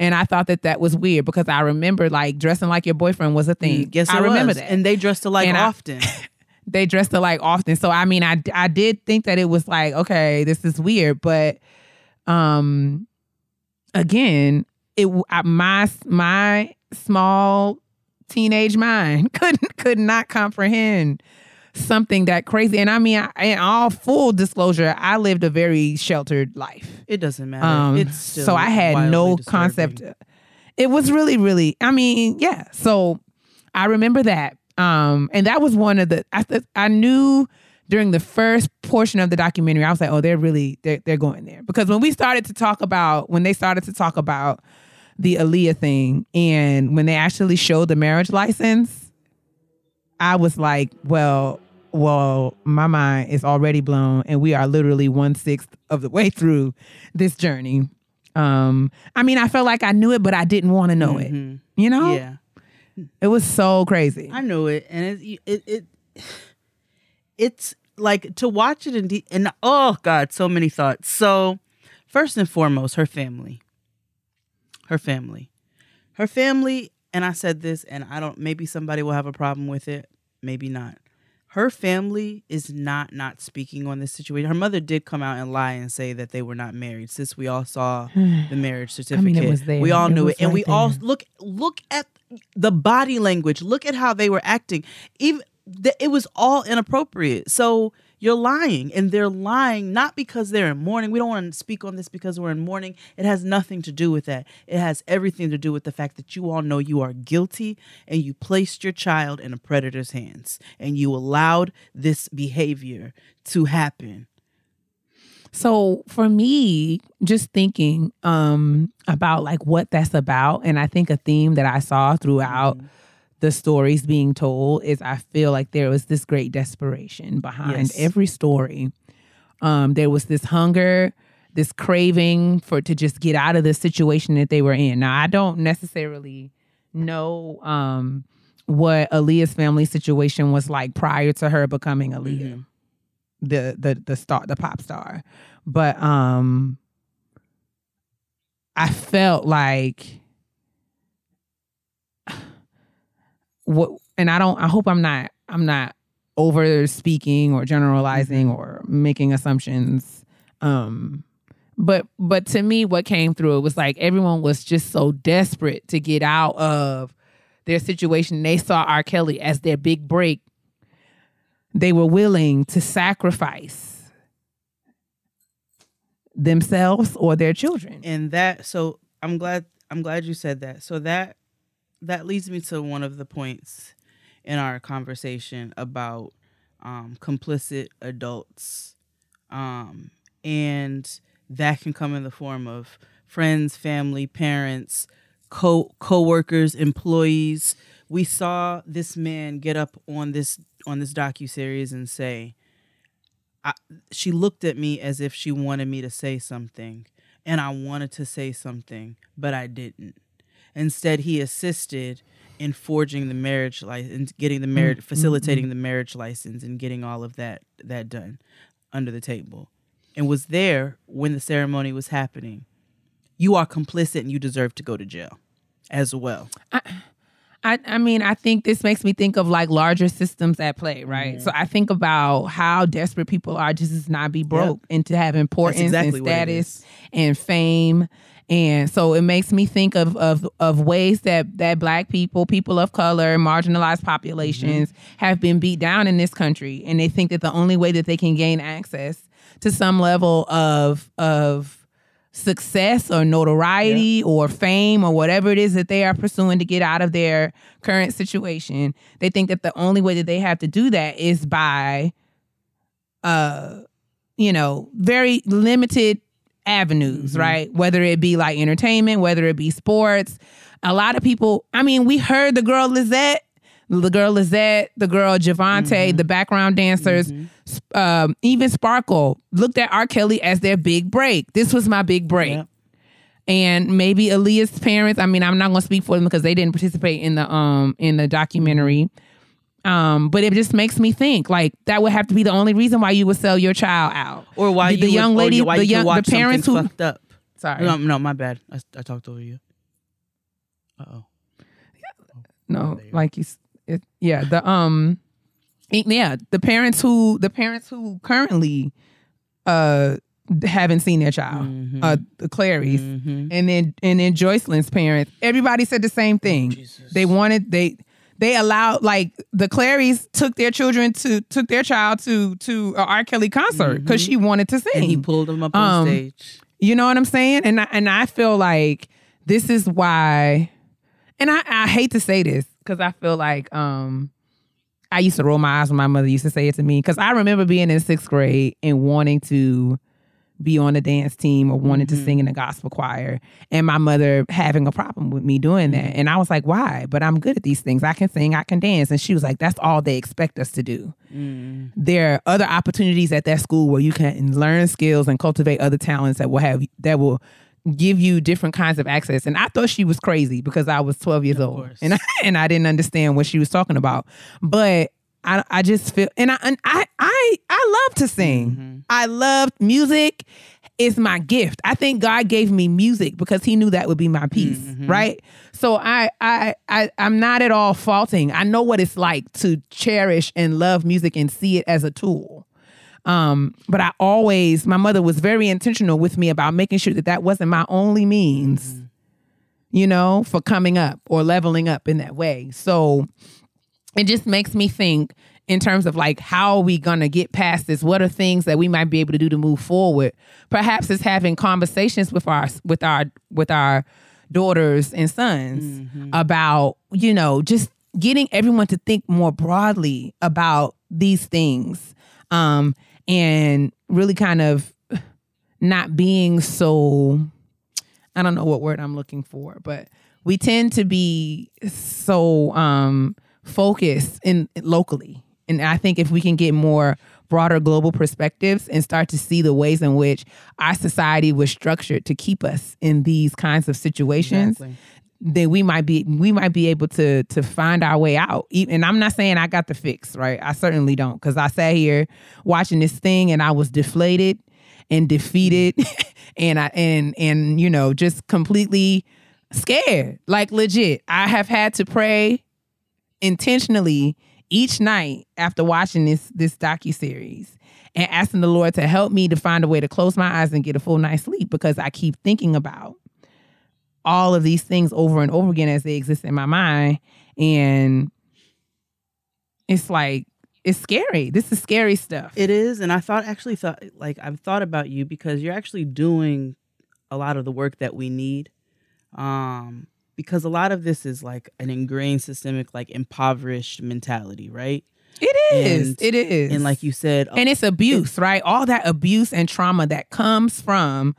And I thought that that was weird because I remember like dressing like your boyfriend was a thing. Yes, I remember was. that. and they dressed alike And I- often. they dressed alike often. So I mean, I I did think that it was like, okay, this is weird, but um, again, it my my small teenage mind couldn't could not comprehend something that crazy. And I mean, I, in all full disclosure, I lived a very sheltered life. It doesn't matter. Um, it's so I had no wildly concept. It was really, really. I mean, yeah. So I remember that, um, and that was one of the. I I knew during the first portion of the documentary, I was like, oh, they're really they're they're going there because when we started to talk about when they started to talk about the Aaliyah thing and when they actually showed the marriage license, I was like, well. Well, my mind is already blown, and we are literally one sixth of the way through this journey. Um, I mean, I felt like I knew it, but I didn't want to know it. Mhm. You know, Yeah. it was so crazy. I knew it, and it it, it it's like to watch it and de- and oh god, so many thoughts. So, first and foremost, her family, her family, her family, and I said this, and I don't. Maybe somebody will have a problem with it, maybe not. Her family is not not speaking on this situation. Her mother did come out and lie and say that they were not married. Since we all saw the marriage certificate, was there. we all knew it, and right we all look look at the body language. Look at how they were acting. Even th- it was all inappropriate. So you're lying, and they're lying not because they're in mourning. We don't want to speak on this because we're in mourning. It has nothing to do with that. It has everything to do with the fact that you all know you are guilty, and you placed your child in a predator's hands, and you allowed this behavior to happen. So for me, just thinking um about like what that's about, and I think a theme that I saw throughout Mm-hmm. The stories being told is I feel like there was this great desperation behind Yes. every story. Um, there was this hunger, this craving for to just get out of the situation that they were in. Now I don't necessarily know um what Aaliyah's family situation was like prior to her becoming Aaliyah. the the the star the pop star. But um I felt like what and I don't I hope I'm not I'm not over speaking or generalizing or making assumptions. Um but but to me what came through it was like everyone was just so desperate to get out of their situation. They saw R. Kelly as their big break. They were willing to sacrifice themselves or their children. and that so i'm glad i'm glad you said that so that that leads me to one of the points in our conversation about um, complicit adults um, and that can come in the form of friends family parents co co-workers employees. We saw this man get up on this on this docu series and say I, she looked at me as if she wanted me to say something and I wanted to say something but I didn't instead he assisted in forging the marriage license getting the marriage mm-hmm. facilitating mm-hmm. the marriage license and getting all of that that done under the table. And was there when the ceremony was happening. You are complicit and you deserve to go to jail as well. I, I mean, I think this makes me think of like larger systems at play, right? Mm-hmm. So I think about how desperate people are just to not be broke and to have importance exactly and status and fame. And so it makes me think of of of ways that that black people, people of color, marginalized populations have been beat down in this country. And they think that the only way that they can gain access to some level of of success or notoriety or fame or whatever it is that they are pursuing to get out of their current situation they think that the only way that they have to do that is by uh you know very limited avenues right whether it be like entertainment whether it be sports a lot of people i mean we heard the girl Lizzette the girl Lizzette, the girl Jovante, the background dancers, sp- um, even Sparkle looked at R. Kelly as their big break. This was my big break. Yep. And maybe Aaliyah's parents. I mean, I'm not going to speak for them because they didn't participate in the um in the documentary. Um, but it just makes me think like that would have to be the only reason why you would sell your child out. or why the, the would- young or lady, why the you young, the parents who. fucked up Sorry, no, no my bad I, I talked over you uh-oh no, like you, it, yeah, the um, yeah, the parents who the parents who currently uh haven't seen their child, Mm-hmm. uh, the Clarys, and then and then Joycelyn's parents. Everybody said the same thing. they wanted they they allowed like the Clarys took their children to took their child to to a R. Kelly concert because she wanted to sing. and he pulled them up on Um, stage You know what I'm saying? And I, and I feel like this is why, and I, I hate to say this because I feel like um I used to roll my eyes when my mother used to say it to me because I remember being in sixth grade and wanting to be on a dance team or wanting to sing mm-hmm. in a gospel choir and my mother having a problem with me doing that. Mm-hmm. And I was like why? But I'm good at these things. I can sing I can dance. And she was like that's all they expect us to do. Mm. There are other opportunities at that school where you can learn skills and cultivate other talents that will have that will give you different kinds of access. And I thought she was crazy because I was 12 years old. course. and I, and I didn't understand what she was talking about. But I I just feel and I and I I I love to sing. Mm-hmm. I love music. It's my gift. I think God gave me music because he knew that would be my peace, mm-hmm. right? So I I I I'm not at all faulting. I know what it's like to cherish and love music and see it as a tool. Um, but I always, my mother was very intentional with me about making sure that that wasn't my only means, mm-hmm. you know, for coming up or leveling up in that way. So it just makes me think in terms of like how are we gonna get past this? What are things that we might be able to do to move forward? Perhaps it's having conversations with our with our with our daughters and sons about, you know, just getting everyone to think more broadly about these things. Um, and really kind of not being so I don't know what word I'm looking for, but we tend to be so um focused in locally. And I think if we can get more broader global perspectives and start to see the ways in which our society was structured to keep us in these kinds of situations, Exactly. then we might be we might be able to to find our way out. And I'm not saying I got the fix, right? I certainly don't, because I sat here watching this thing and I was deflated and defeated, mm. and I and and you know just completely scared, like legit. I have had to pray intentionally each night after watching this this docu series and asking the Lord to help me to find a way to close my eyes and get a full night's sleep because I keep thinking about all of these things over and over again as they exist in my mind and it's like it's scary. This is scary stuff. It is, and I thought actually thought like I've thought about you because you're actually doing a lot of the work that we need. Um, because a lot of this is like an ingrained systemic, like impoverished mentality, right? It is. And- it is. And like you said, and it's abuse, right? All that abuse and trauma that comes from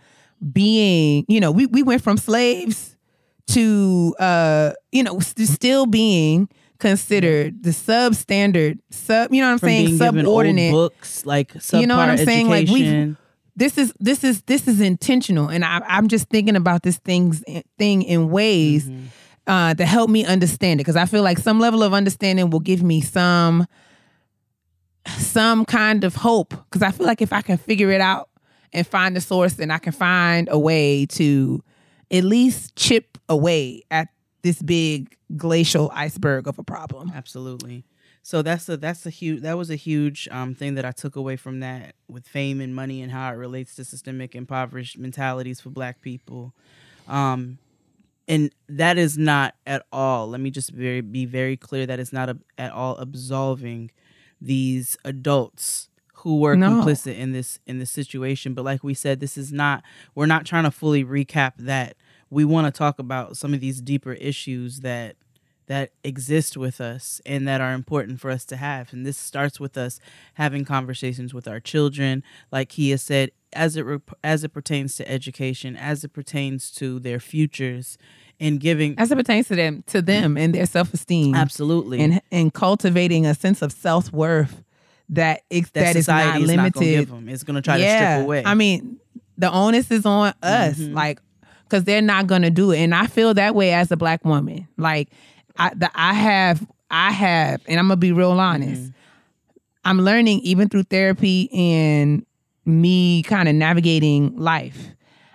being, you know, we, we went from slaves to, uh, you know, st- still being considered the substandard, sub, you know what I'm saying, being given old subordinate. books, like subpar You know what I'm saying? Like, we've- education. This is this is this is intentional, and I, I'm just thinking about this things thing in ways Mhm. uh, to help me understand it because I feel like some level of understanding will give me some some kind of hope because I feel like if I can figure it out and find the source, then I can find a way to at least chip away at this big glacial iceberg of a problem. Absolutely. So that's a that's a huge that was a huge um, thing that I took away from that with fame and money and how it relates to systemic impoverished mentalities for Black people, um, and that is not at all. Let me just very be very clear that it's not a, at all absolving these adults who were No. complicit in this in this situation. But like we said, this is not we're not trying to fully recap that. We want to talk about some of these deeper issues that that exist with us and that are important for us to have. And this starts with us having conversations with our children, like he has said, as it re- as it pertains to education, as it pertains to their futures, and giving As it pertains to them, to them and their self esteem, absolutely and and cultivating a sense of self worth that ex- that, that is not society is not going to limited give them. It's going to try to strip away. I mean, the onus is on us, Mhm. like, because they're not gonna do it, and I feel that way as a black woman. Like, I, the, I have, I have, and I'm gonna be real honest. Mm-hmm. I'm learning even through therapy and me kind of navigating life.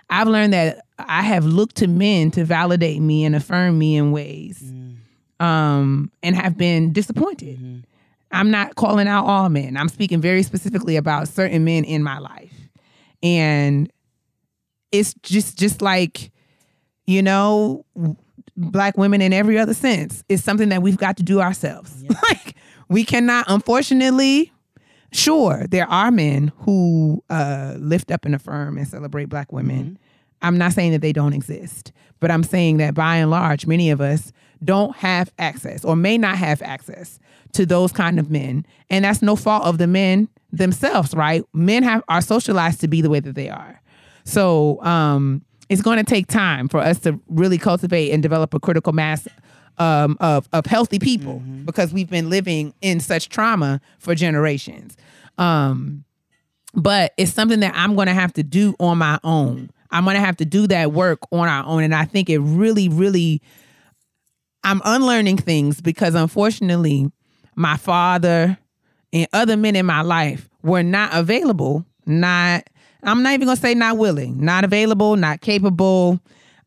I've learned that I have looked to men to validate me and affirm me in ways, Mm-hmm. um, and have been disappointed. Mhm. I'm not calling out all men. I'm speaking very specifically about certain men in my life. And it's just just like, you know, black women in every other sense. is something that we've got to do ourselves. like we cannot unfortunately sure there are men who uh lift up and affirm and celebrate black women. I'm not saying that they don't exist, but I'm saying that by and large, many of us don't have access or may not have access to those kind of men. And that's no fault of the men themselves, right? Men have are socialized to be the way that they are. So um it's going to take time for us to really cultivate and develop a critical mass um, of of healthy people because we've been living in such trauma for generations. Um, but it's something that I'm going to have to do on my own. I'm going to have to do that work on our own, and I think it really, really. I'm unlearning things because unfortunately, my father and other men in my life were not available. Not, I'm not even going to say not willing, not available, not capable,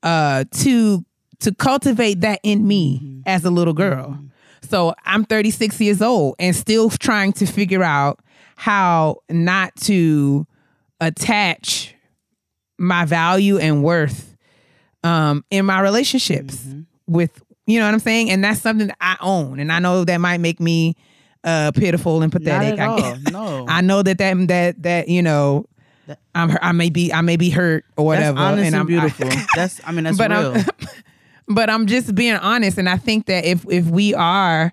uh, to to cultivate that in me as a little girl. So I'm 36 years old and still trying to figure out how not to attach my value and worth um, in my relationships with, you know what I'm saying? And that's something that I own. And I know that might make me uh, pitiful and pathetic. at I. No. I know that that that that you know, That- I'm I may be I may be hurt or whatever. And, I'm beautiful. that's I mean that's but real. I'm, but I'm just being honest, and I think that if if we are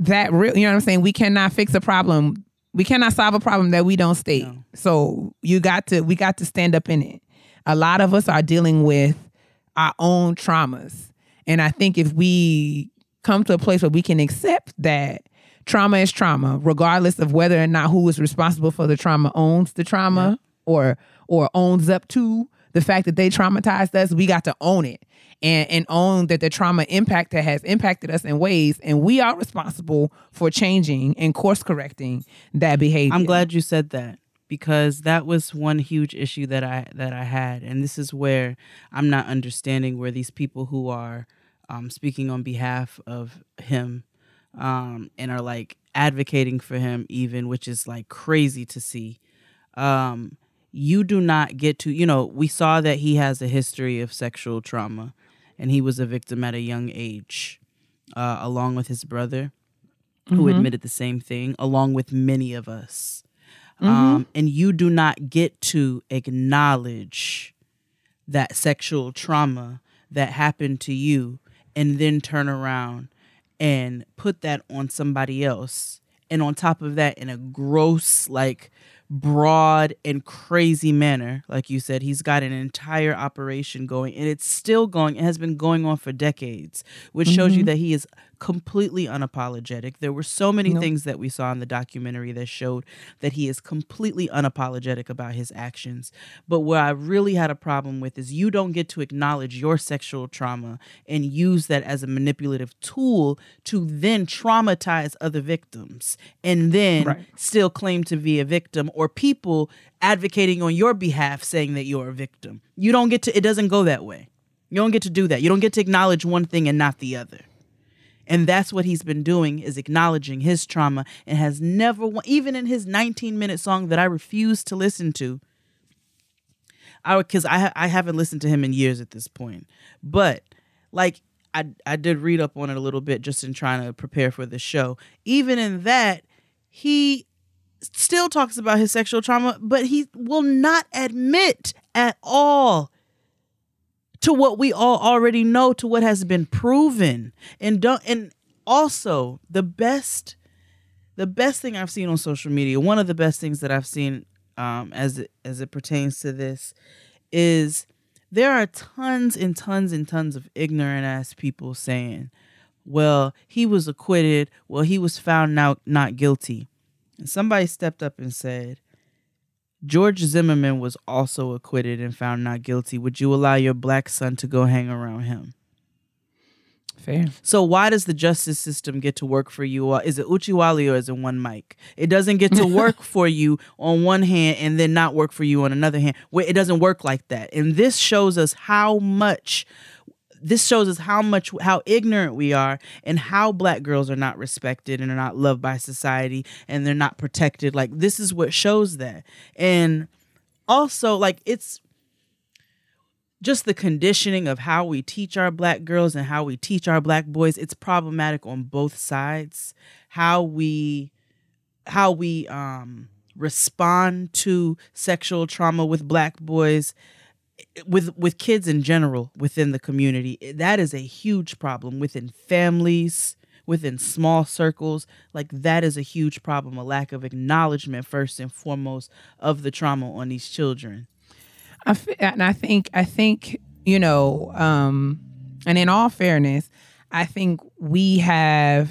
that real, you know what I'm saying, we cannot fix a problem. We cannot solve a problem that we don't state. No. So you got to we got to stand up in it. A lot of us are dealing with our own traumas, and I think if we come to a place where we can accept that trauma is trauma, regardless of whether or not who is responsible for the trauma owns the trauma or or owns up to the fact that they traumatized us, we got to own it and, and own that the trauma impact that has impacted us in ways, and we are responsible for changing and course correcting that behavior. I'm glad you said that because that was one huge issue that I that I had, and this is where I'm not understanding where these people who are um, speaking on behalf of him um, and are like advocating for him, even which is like crazy to see. Um, you do not get to, you know, we saw that he has a history of sexual trauma and he was a victim at a young age, uh, along with his brother, who Mhm. admitted the same thing, along with many of us. Mhm. Um, and you do not get to acknowledge that sexual trauma that happened to you and then turn around and put that on somebody else. And on top of that, in a gross, like broad and crazy manner, like you said, he's got an entire operation going and it's still going. It has been going on for decades, which shows you Mhm. that he is completely unapologetic. There were so many things that we saw in the documentary that showed that he is completely unapologetic about his actions. But what I really had a problem with is you don't get to acknowledge your sexual trauma and use that as a manipulative tool to then traumatize other victims and then Right. still claim to be a victim or people advocating on your behalf saying that you're a victim. You don't get to, it doesn't go that way. You don't get to do that. You don't get to acknowledge one thing and not the other. And that's what he's been doing is acknowledging his trauma and has never even in his 19 minute song that I refuse to listen to. I because I I haven't listened to him in years at this point. But like I I did read up on it a little bit just in trying to prepare for the show. Even in that, he still talks about his sexual trauma, but he will not admit at all to what we all already know, to what has been proven. And don't and also the best the best thing I've seen on social media, one of the best things that I've seen um, as it, as it pertains to this, is there are tons and tons and tons of ignorant ass people saying, "Well, he was acquitted. Well, he was found out not guilty." And somebody stepped up and said, "George Zimmerman was also acquitted and found not guilty. Would you allow your black son to go hang around him?" Fair. So why does the justice system get to work for you? Is it Uchiwali or is it one mic? It doesn't get to work for you on one hand and then not work for you on another hand. It doesn't work like that. And this shows us how much this shows us how much how ignorant we are and how black girls are not respected and are not loved by society and they're not protected. Like this is what shows that. And also like it's just the conditioning of how we teach our black girls and how we teach our black boys it's problematic on both sides how we how we um respond to sexual trauma with black boys with with kids in general within the community that is a huge problem within families within small circles like that is a huge problem a lack of acknowledgement first and foremost of the trauma on these children I f- and I think I think you know, um, and in all fairness, I think we have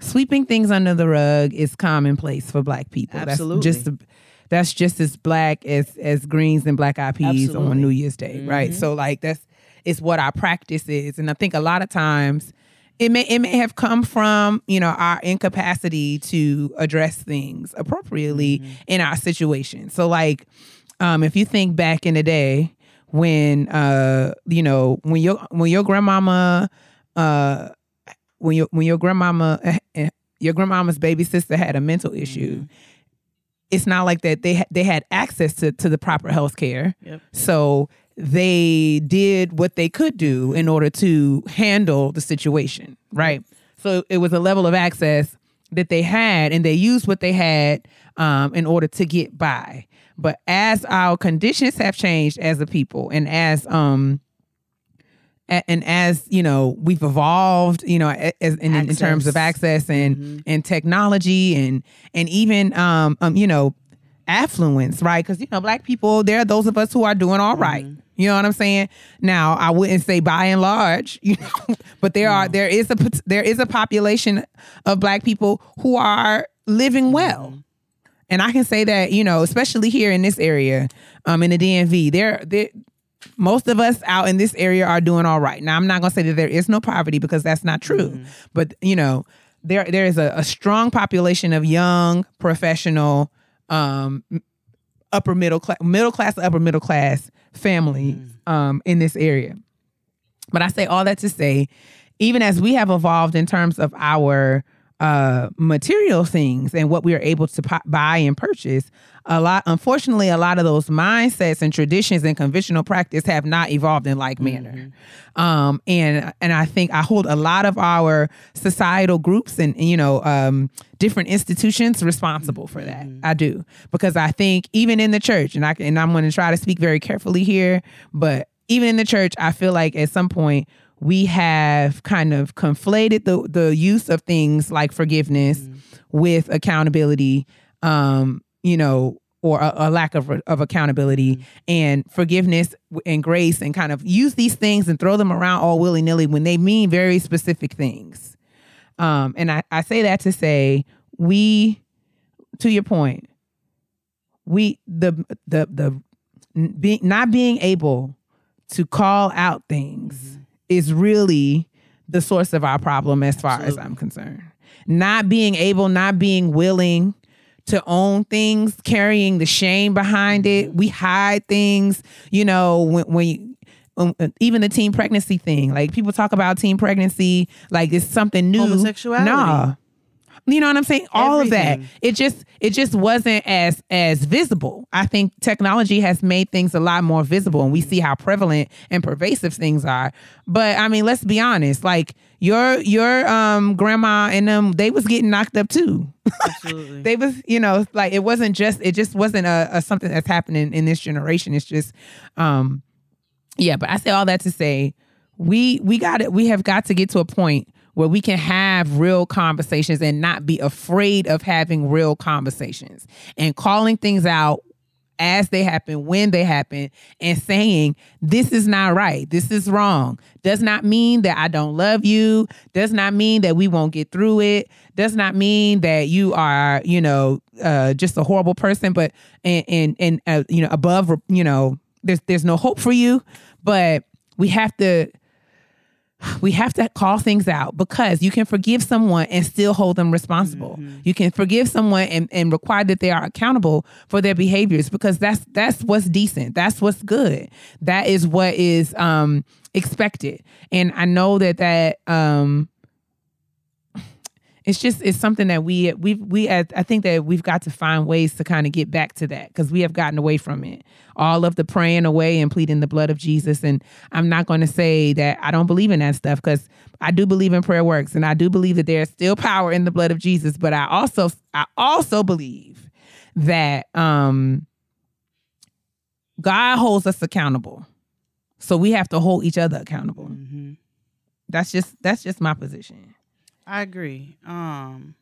sweeping things under the rug is commonplace for Black people. Absolutely. That's just that's just as black as as greens and black eyed peas Absolutely. on New Year's Day, right? Mhm. So like that's it's what our practice is, and I think a lot of times. It may it may have come from you know our incapacity to address things appropriately in our situation. So like um, if you think back in the day when uh you know when your when your grandmama uh when your when your grandmama eh, eh, your grandmama's baby sister had a mental issue it's not like that they ha- they had access to to the proper health care Yep. so they did what they could do in order to handle the situation right? So it was a level of access that they had and they used what they had um, in order to get by. But as our conditions have changed as a people and as um and as you know we've evolved you know as in, in terms of access and and technology and and even um, um you know affluence right? Because you know black people there are those of us who are doing all right. You know what i'm saying? Now i wouldn't say by and large you know but there are there is a there is a population of black people who are living well. And I can say that, you know, especially here in this area, um, in the DMV, there, there, most of us out in this area are doing all right. Now, I'm not gonna say that there is no poverty because that's not true, but you know, there there is a, a strong population of young professional, um, upper middle class, middle class, upper middle class families um, in this area. But I say all that to say, even as we have evolved in terms of our uh, material things and what we are able to po- buy and purchase, a lot, unfortunately, a lot of those mindsets and traditions and conventional practice have not evolved in like manner. Um, and and I think I hold a lot of our societal groups and you know um, different institutions responsible for that. I do because I think even in the church, and I and I'm going to try to speak very carefully here, but even in the church, I feel like at some point we have kind of conflated the the use of things like forgiveness with accountability. Um, you know, or a, a lack of of accountability and forgiveness and grace, and kind of use these things and throw them around all willy nilly when they mean very specific things. Um, and I, I say that to say we, to your point, we the the the be, not being able to call out things is really the source of our problem as far as I'm concerned. Not being able, not being willing to own things, carrying the shame behind it. We hide things, you know, when, when you, um, uh, even the teen pregnancy thing. Like people talk about teen pregnancy like it's something new. Homosexuality. Nah. You know what I'm saying? All of that. It just it just wasn't as as visible. I think technology has made things a lot more visible and we see how prevalent and pervasive things are. But I mean, let's be honest. Like your your um grandma and them they was getting knocked up too. Absolutely. they was, you know, like it wasn't just it just wasn't a, a something that's happening in this generation. It's just um yeah, but I say all that to say we we got it we have got to get to a point where we can have real conversations and not be afraid of having real conversations and calling things out as they happen, when they happen, and saying, This is not right. This is wrong. Does not mean that I don't love you. Does not mean that we won't get through it. Does not mean that you are, you know, uh, just a horrible person, but, and, and, and uh, you know, above, you know, there's, there's no hope for you. But we have to, we have to call things out because you can forgive someone and still hold them responsible. You can forgive someone and, and require that they are accountable for their behaviors because that's that's what's decent. That's what's good. That is what is um expected. And I know that that um it's just it's something that we we we I think that we've got to find ways to kind of get back to that because we have gotten away from it. All of the praying away and pleading the blood of Jesus, and I'm not going to say that I don't believe in that stuff because I do believe in prayer works and I do believe that there's still power in the blood of Jesus. But I also I also believe that um God holds us accountable, so we have to hold each other accountable. hmm That's just that's just my position. I agree. Um,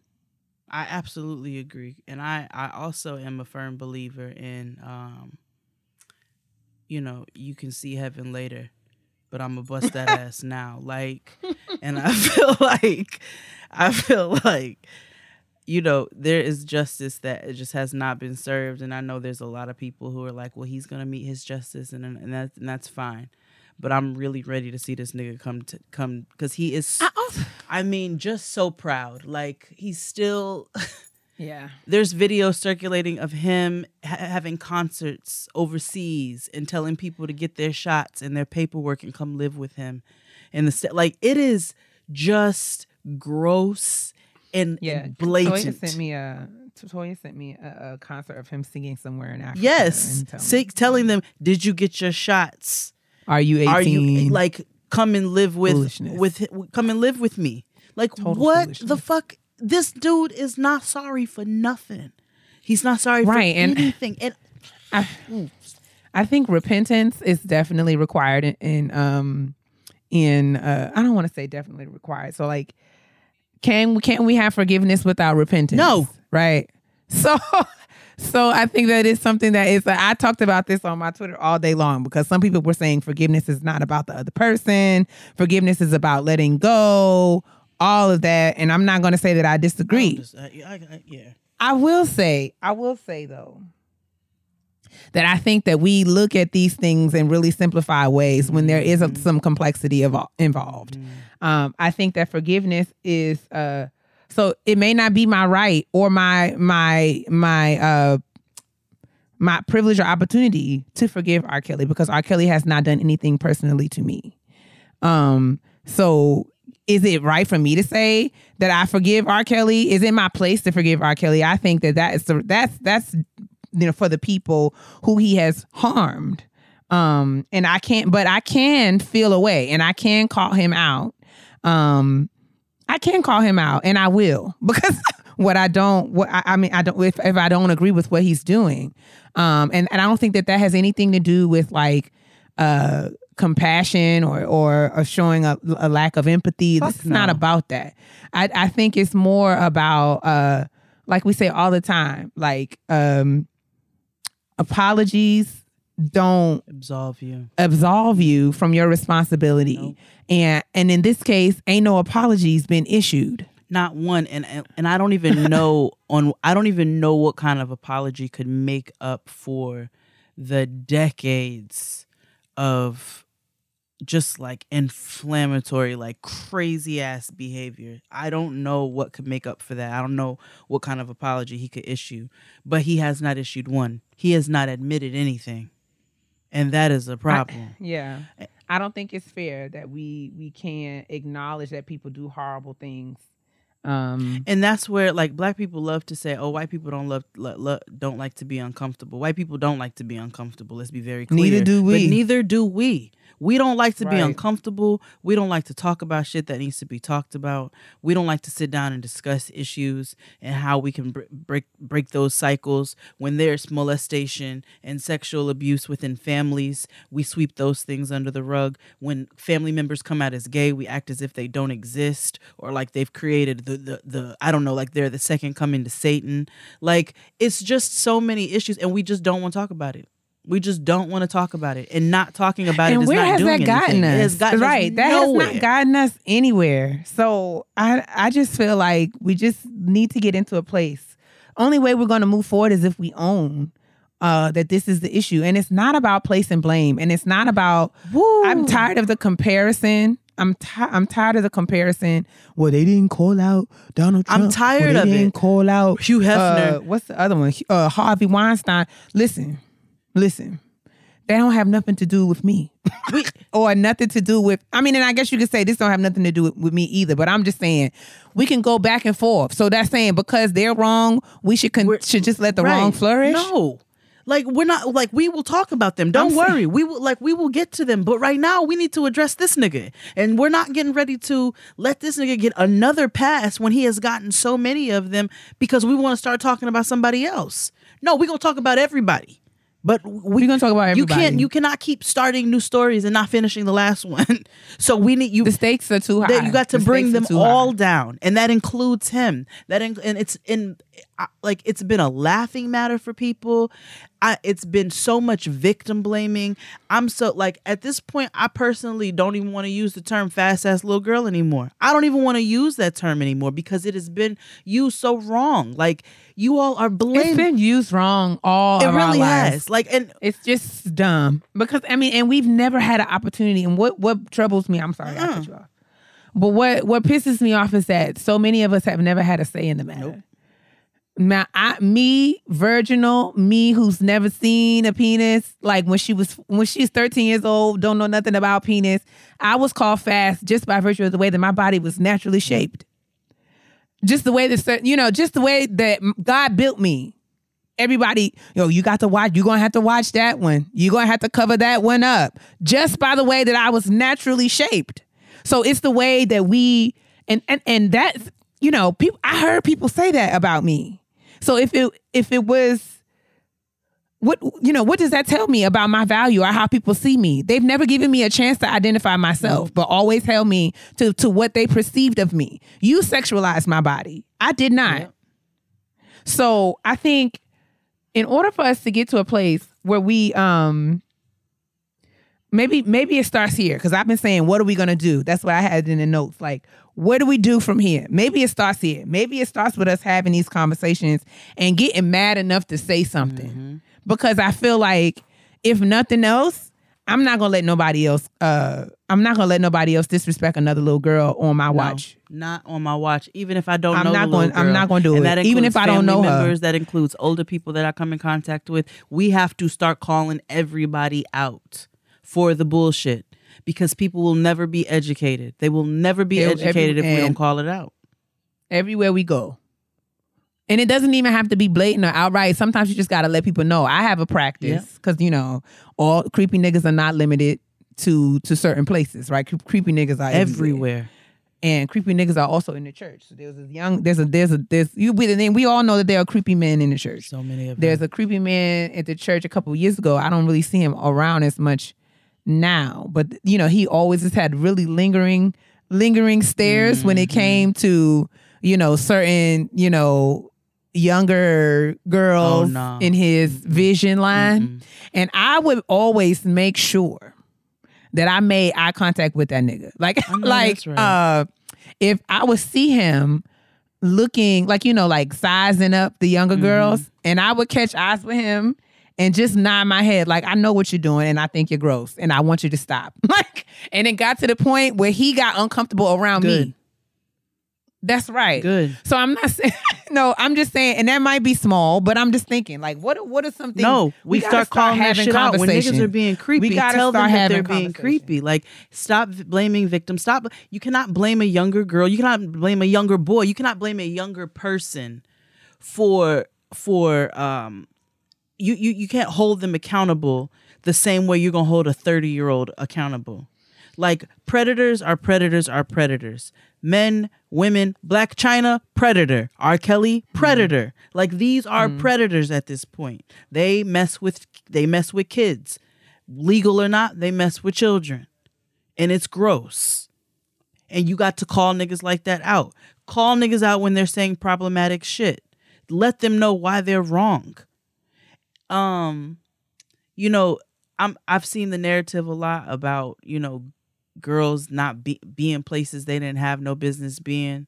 I absolutely agree, and I I also am a firm believer in um, you know, you can see heaven later, but I'm gonna bust that ass now. Like, and I feel like I feel like you know there is justice that it just has not been served, and I know there's a lot of people who are like, well, he's gonna meet his justice, and and that's and that's fine. But I'm really ready to see this nigga come to come because he is. I also, I mean, just so proud. Like he's still. yeah. There's videos circulating of him ha- having concerts overseas and telling people to get their shots and their paperwork and come live with him. And the st- like, it is just gross and Yeah, and Toya sent me a Toya sent me a, a concert of him singing somewhere in Africa. yes, and telling say, telling them, "Did you get your shots? Are you eighteen? Are you like come and live with with come and live with me? Like Total what the fuck? This dude is not sorry for nothing. He's not sorry Right, for and- anything. And I, I think repentance is definitely required in, in um in uh I don't want to say definitely required. So like can can we have forgiveness without repentance? No. Right. So so I think that is something that is I talked about this on my Twitter all day long because some people were saying forgiveness is not about the other person. Forgiveness is about letting go, all of that. And I'm not going to say that I disagree. Just, I, I, I, yeah. I will say, I will say though, that I think that we look at these things in really simplified ways when there is a, some complexity of, involved. Um, I think that forgiveness is uh, so it may not be my right or my my my uh, my privilege or opportunity to forgive R. Kelly because R. Kelly has not done anything personally to me. Um, so is it right for me to say that I forgive R. Kelly? Is it my place to forgive R. Kelly? I think that that is the, that's that's you know for the people who he has harmed. Um, and I can't, but I can feel away, and I can call him out. Um, I can call him out, and I will because what I don't, what I, I mean, I don't if if I don't agree with what he's doing, um, and and I don't think that that has anything to do with like uh compassion or or, or showing a, a lack of empathy. Fuck this is not about that. I I think it's more about uh like we say all the time, like um apologies don't Absolve you. absolve you from your responsibility. Nope. And and in this case, ain't no apologies been issued. Not one, and and, and I don't even know on. I don't even know what kind of apology could make up for the decades of just like inflammatory, like crazy ass behavior. I don't know what could make up for that. I don't know what kind of apology he could issue, but he has not issued one. He has not admitted anything, and that is a problem. Yeah. I don't think it's fair that we we can't acknowledge that people do horrible things. Um and that's where like black people love to say oh white people don't love lo- lo- don't like to be uncomfortable white people don't like to be uncomfortable let's be very clear Neither do we. but neither do we we don't like to be Right. uncomfortable. We don't like to talk about shit that needs to be talked about. We don't like to sit down and discuss issues and how we can br- break break those cycles. When there's molestation and sexual abuse within families we sweep those things under the rug. When family members come out as gay we act as if they don't exist or like they've created the the, the I don't know like they're the second coming to Satan. Like it's just so many issues and we just don't want to talk about it we just don't want to talk about it and not talking about it and where not has doing that gotten anything. us? It has gotten us right. that nowhere. has not gotten us anywhere. So I I just feel like we just need to get into a place. Only way we're going to move forward is if we own uh, that this is the issue, and it's not about place and blame, and it's not about. I'm tired of the comparison. I'm ti- I'm tired of the comparison. Well, they didn't call out Donald Trump. I'm tired well, of they it. didn't call out Hugh Hefner. uh, what's the other one? Uh, Harvey Weinstein. Listen, listen. They don't have nothing to do with me. Or nothing to do with I mean, and I guess you could say this don't have nothing to do with, with me either, but I'm just saying we can go back and forth. So that's saying because they're wrong, we should con- We're- should just let the Right. wrong flourish. No. Like we're not like we will talk about them. Don't I'm worry. saying- we will like we will get to them. But right now we need to address this nigga. And we're not getting ready to let this nigga get another pass when he has gotten so many of them because we want to start talking about somebody else. No, we're gonna talk about everybody. But we, We're gonna talk about you can't you cannot keep starting new stories and not finishing the last one. so we need you The stakes are too high. that you got to The bring them all high. down and that includes him that in, and it's in like it's been a laughing matter for people I, it's been so much victim blaming i'm so like at this point i personally don't even want to use the term fast ass little girl anymore i don't even want to use that term anymore because it has been used so wrong like you all are It's blaming been used wrong all it of our really lives. has like and It's just dumb because I mean, and we've never had an opportunity. And what what troubles me, I'm sorry, I cut you off. But what what pisses me off is that so many of us have never had a say in the matter. Now, I, me, virginal, me who's never seen a penis, like when she was when she's 13 years old, don't know nothing about penis. I was called fast just by virtue of the way that my body was naturally shaped. Just the way that you know, just the way that God built me everybody, yo, you got to watch, you're gonna have to watch that one. You're gonna have to cover that one up. Just by the way that I was naturally shaped. So it's the way that we and and and that's you know, people I heard people say that about me. So if it if it was what you know, what does that tell me about my value or how people see me? They've never given me a chance to identify myself, but always held me to to what they perceived of me. You sexualized my body. I did not. So I think in order for us to get to a place where we um maybe maybe it starts here because I've been saying, what are we gonna do? That's what I had in the notes. Like, what do we do from here? Maybe it starts here. Maybe it starts with us having these conversations and getting mad enough to say something. Mm-hmm. Because I feel like if nothing else, I'm not gonna let nobody else. Uh, I'm not gonna let nobody else disrespect another little girl on my watch. Not on my watch. Even if I don't I'm know not going- I'm not gonna do And it. Even if I don't know her. members, That includes older people that I come in contact with. We have to start calling everybody out for the bullshit because people will never be educated. They will never be every- educated if we don't call it out. everywhere we go. And it doesn't even have to be blatant or outright. Sometimes you just gotta let people know. I have a practice because you know all creepy niggas are not limited to to certain places, right? Cre- Creepy niggas are everywhere. Everywhere. and creepy niggas are also in the church. So there's a young, there's a there's a there's you we then we all know that there are creepy men in the church. So many of them. There's a creepy man at the church a couple of years ago. I don't really see him around as much now, but you know he always has had really lingering lingering stares when Mm-hmm. it came to you know certain you know younger girls Oh, no. in his vision line, and I would always make sure that I made eye contact with that nigga. Like like right. uh if I would see him looking like you know like sizing up the younger Mm-hmm. girls and I would catch eyes with him and just nod my head like I know what you're doing and I think you're gross and I want you to stop. Like and it got to the point where he got uncomfortable around Good. me. That's right. Good. So I'm not saying no, I'm just saying and that might be small, but I'm just thinking like what what are some things No, we, gotta start calling that having shit out when niggas are being creepy. We gotta Tell them that they're being creepy. Like, stop blaming victims. Stop. You cannot blame a younger girl. You cannot blame a younger boy. You cannot blame a younger person for for um. You you you can't hold them accountable the same way you're gonna hold a thirty year old accountable. Like predators are predators are predators. Men, women, Blac Chyna, predator. R. Kelly, mm-hmm. predator. Like these are mm-hmm. predators at this point. They mess with they mess with kids. Legal or not, they mess with children. And it's gross. And you got to call niggas like that out. Call niggas out when they're saying problematic shit. Let them know why they're wrong. Um, you know, I'm I've seen the narrative a lot about, you know, girls not be being places they didn't have no business being.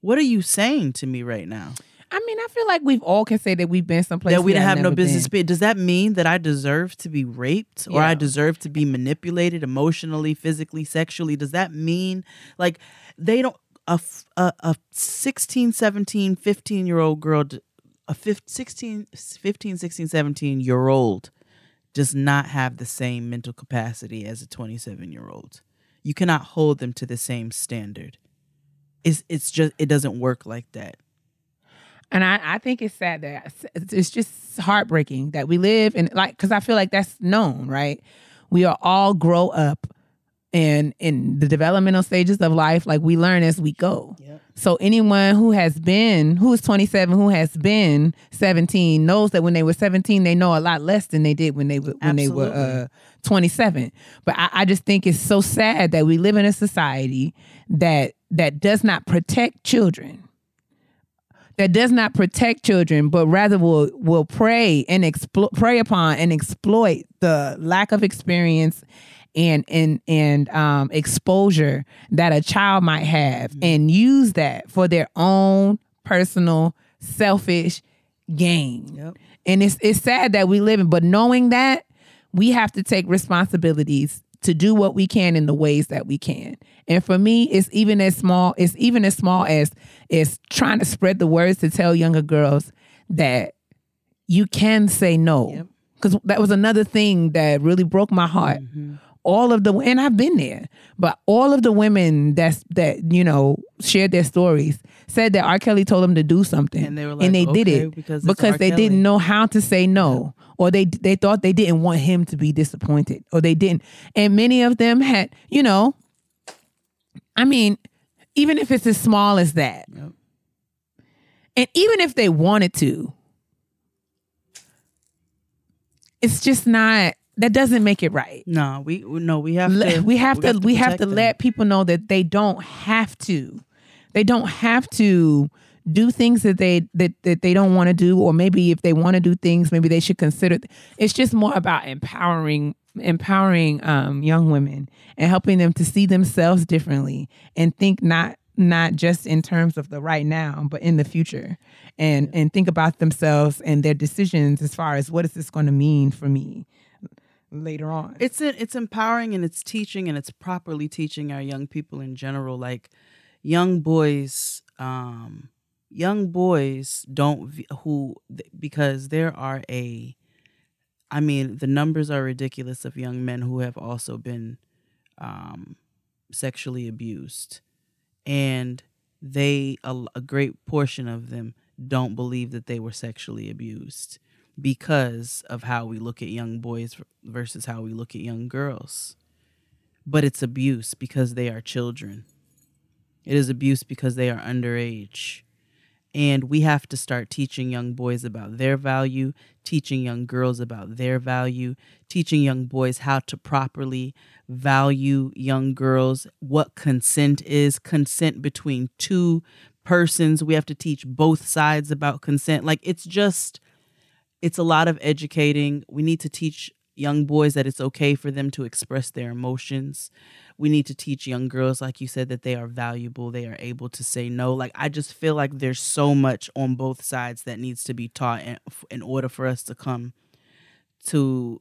What are you saying to me right now? I mean, I feel like we've all can say that we've been someplace that we didn't have no business being. Does that mean that I deserve to be raped or I deserve to be manipulated emotionally, physically, sexually? Does that mean like they don't a 16, 17, 15 year old girl a 15, 16, 15, 16, 17 year old does not have the same mental capacity as a 27 year old. You cannot hold them to the same standard. It's it's just it doesn't work like that. And I, I think it's sad that it's just heartbreaking that we live in like because I feel like that's known, right? We are all grow up and in the developmental stages of life, like we learn as we go. Yep. So anyone who has been who is 27, who has been 17, knows that when they were 17, they know a lot less than they did when they were when they were uh 27. But I, I just think it's so sad that we live in a society that that does not protect children that does not protect children, but rather will will prey and exploit prey upon and exploit the lack of experience and and and um, exposure that a child might have, and use that for their own personal selfish gain. Yep. And it's it's sad that we live in, but knowing that we have to take responsibilities to do what we can in the ways that we can. And for me, it's even as small, it's even as small as is trying to spread the words to tell younger girls that you can say no. Yep. Because that was another thing that really broke my heart. All of the and I've been there, but all of the women that's that you know shared their stories said that R. Kelly told them to do something, And they were like, and they did it because R. they Kelly." didn't know how to say no, or they they thought they didn't want him to be disappointed, or they didn't. And many of them had, you know, I mean, even if it's as small as that, Yep. and even if they wanted to, it's just not. That doesn't make it right. No, we no, we have to. we have to we have to them. let people know that they don't have to they don't have to do things that they that, that they don't want to do or maybe if they want to do things maybe they should consider it's just more about empowering empowering um, young women and helping them to see themselves differently and think not not just in terms of the right now, but in the future, and and think about themselves and their decisions as far as what is this going to mean for me later on. It's it's empowering and it's teaching and it's properly teaching our young people in general. Like young boys, um, young boys don't who because there are a, I mean the numbers are ridiculous of young men who have also been, um, sexually abused, and they a, a great portion of them don't believe that they were sexually abused because of how we look at young boys versus how we look at young girls. But it's abuse because they are children. It is abuse because they are underage. And we have to start teaching young boys about their value, teaching young girls about their value, teaching young boys how to properly value young girls, what consent is, consent between two persons. We have to teach both sides about consent. Like it's just it's a lot of educating. We need to teach young boys that it's okay for them to express their emotions. We need to teach young girls, like you said, that they are valuable, they are able to say no. Like, I just feel like there's so much on both sides that needs to be taught in, in order for us to come to,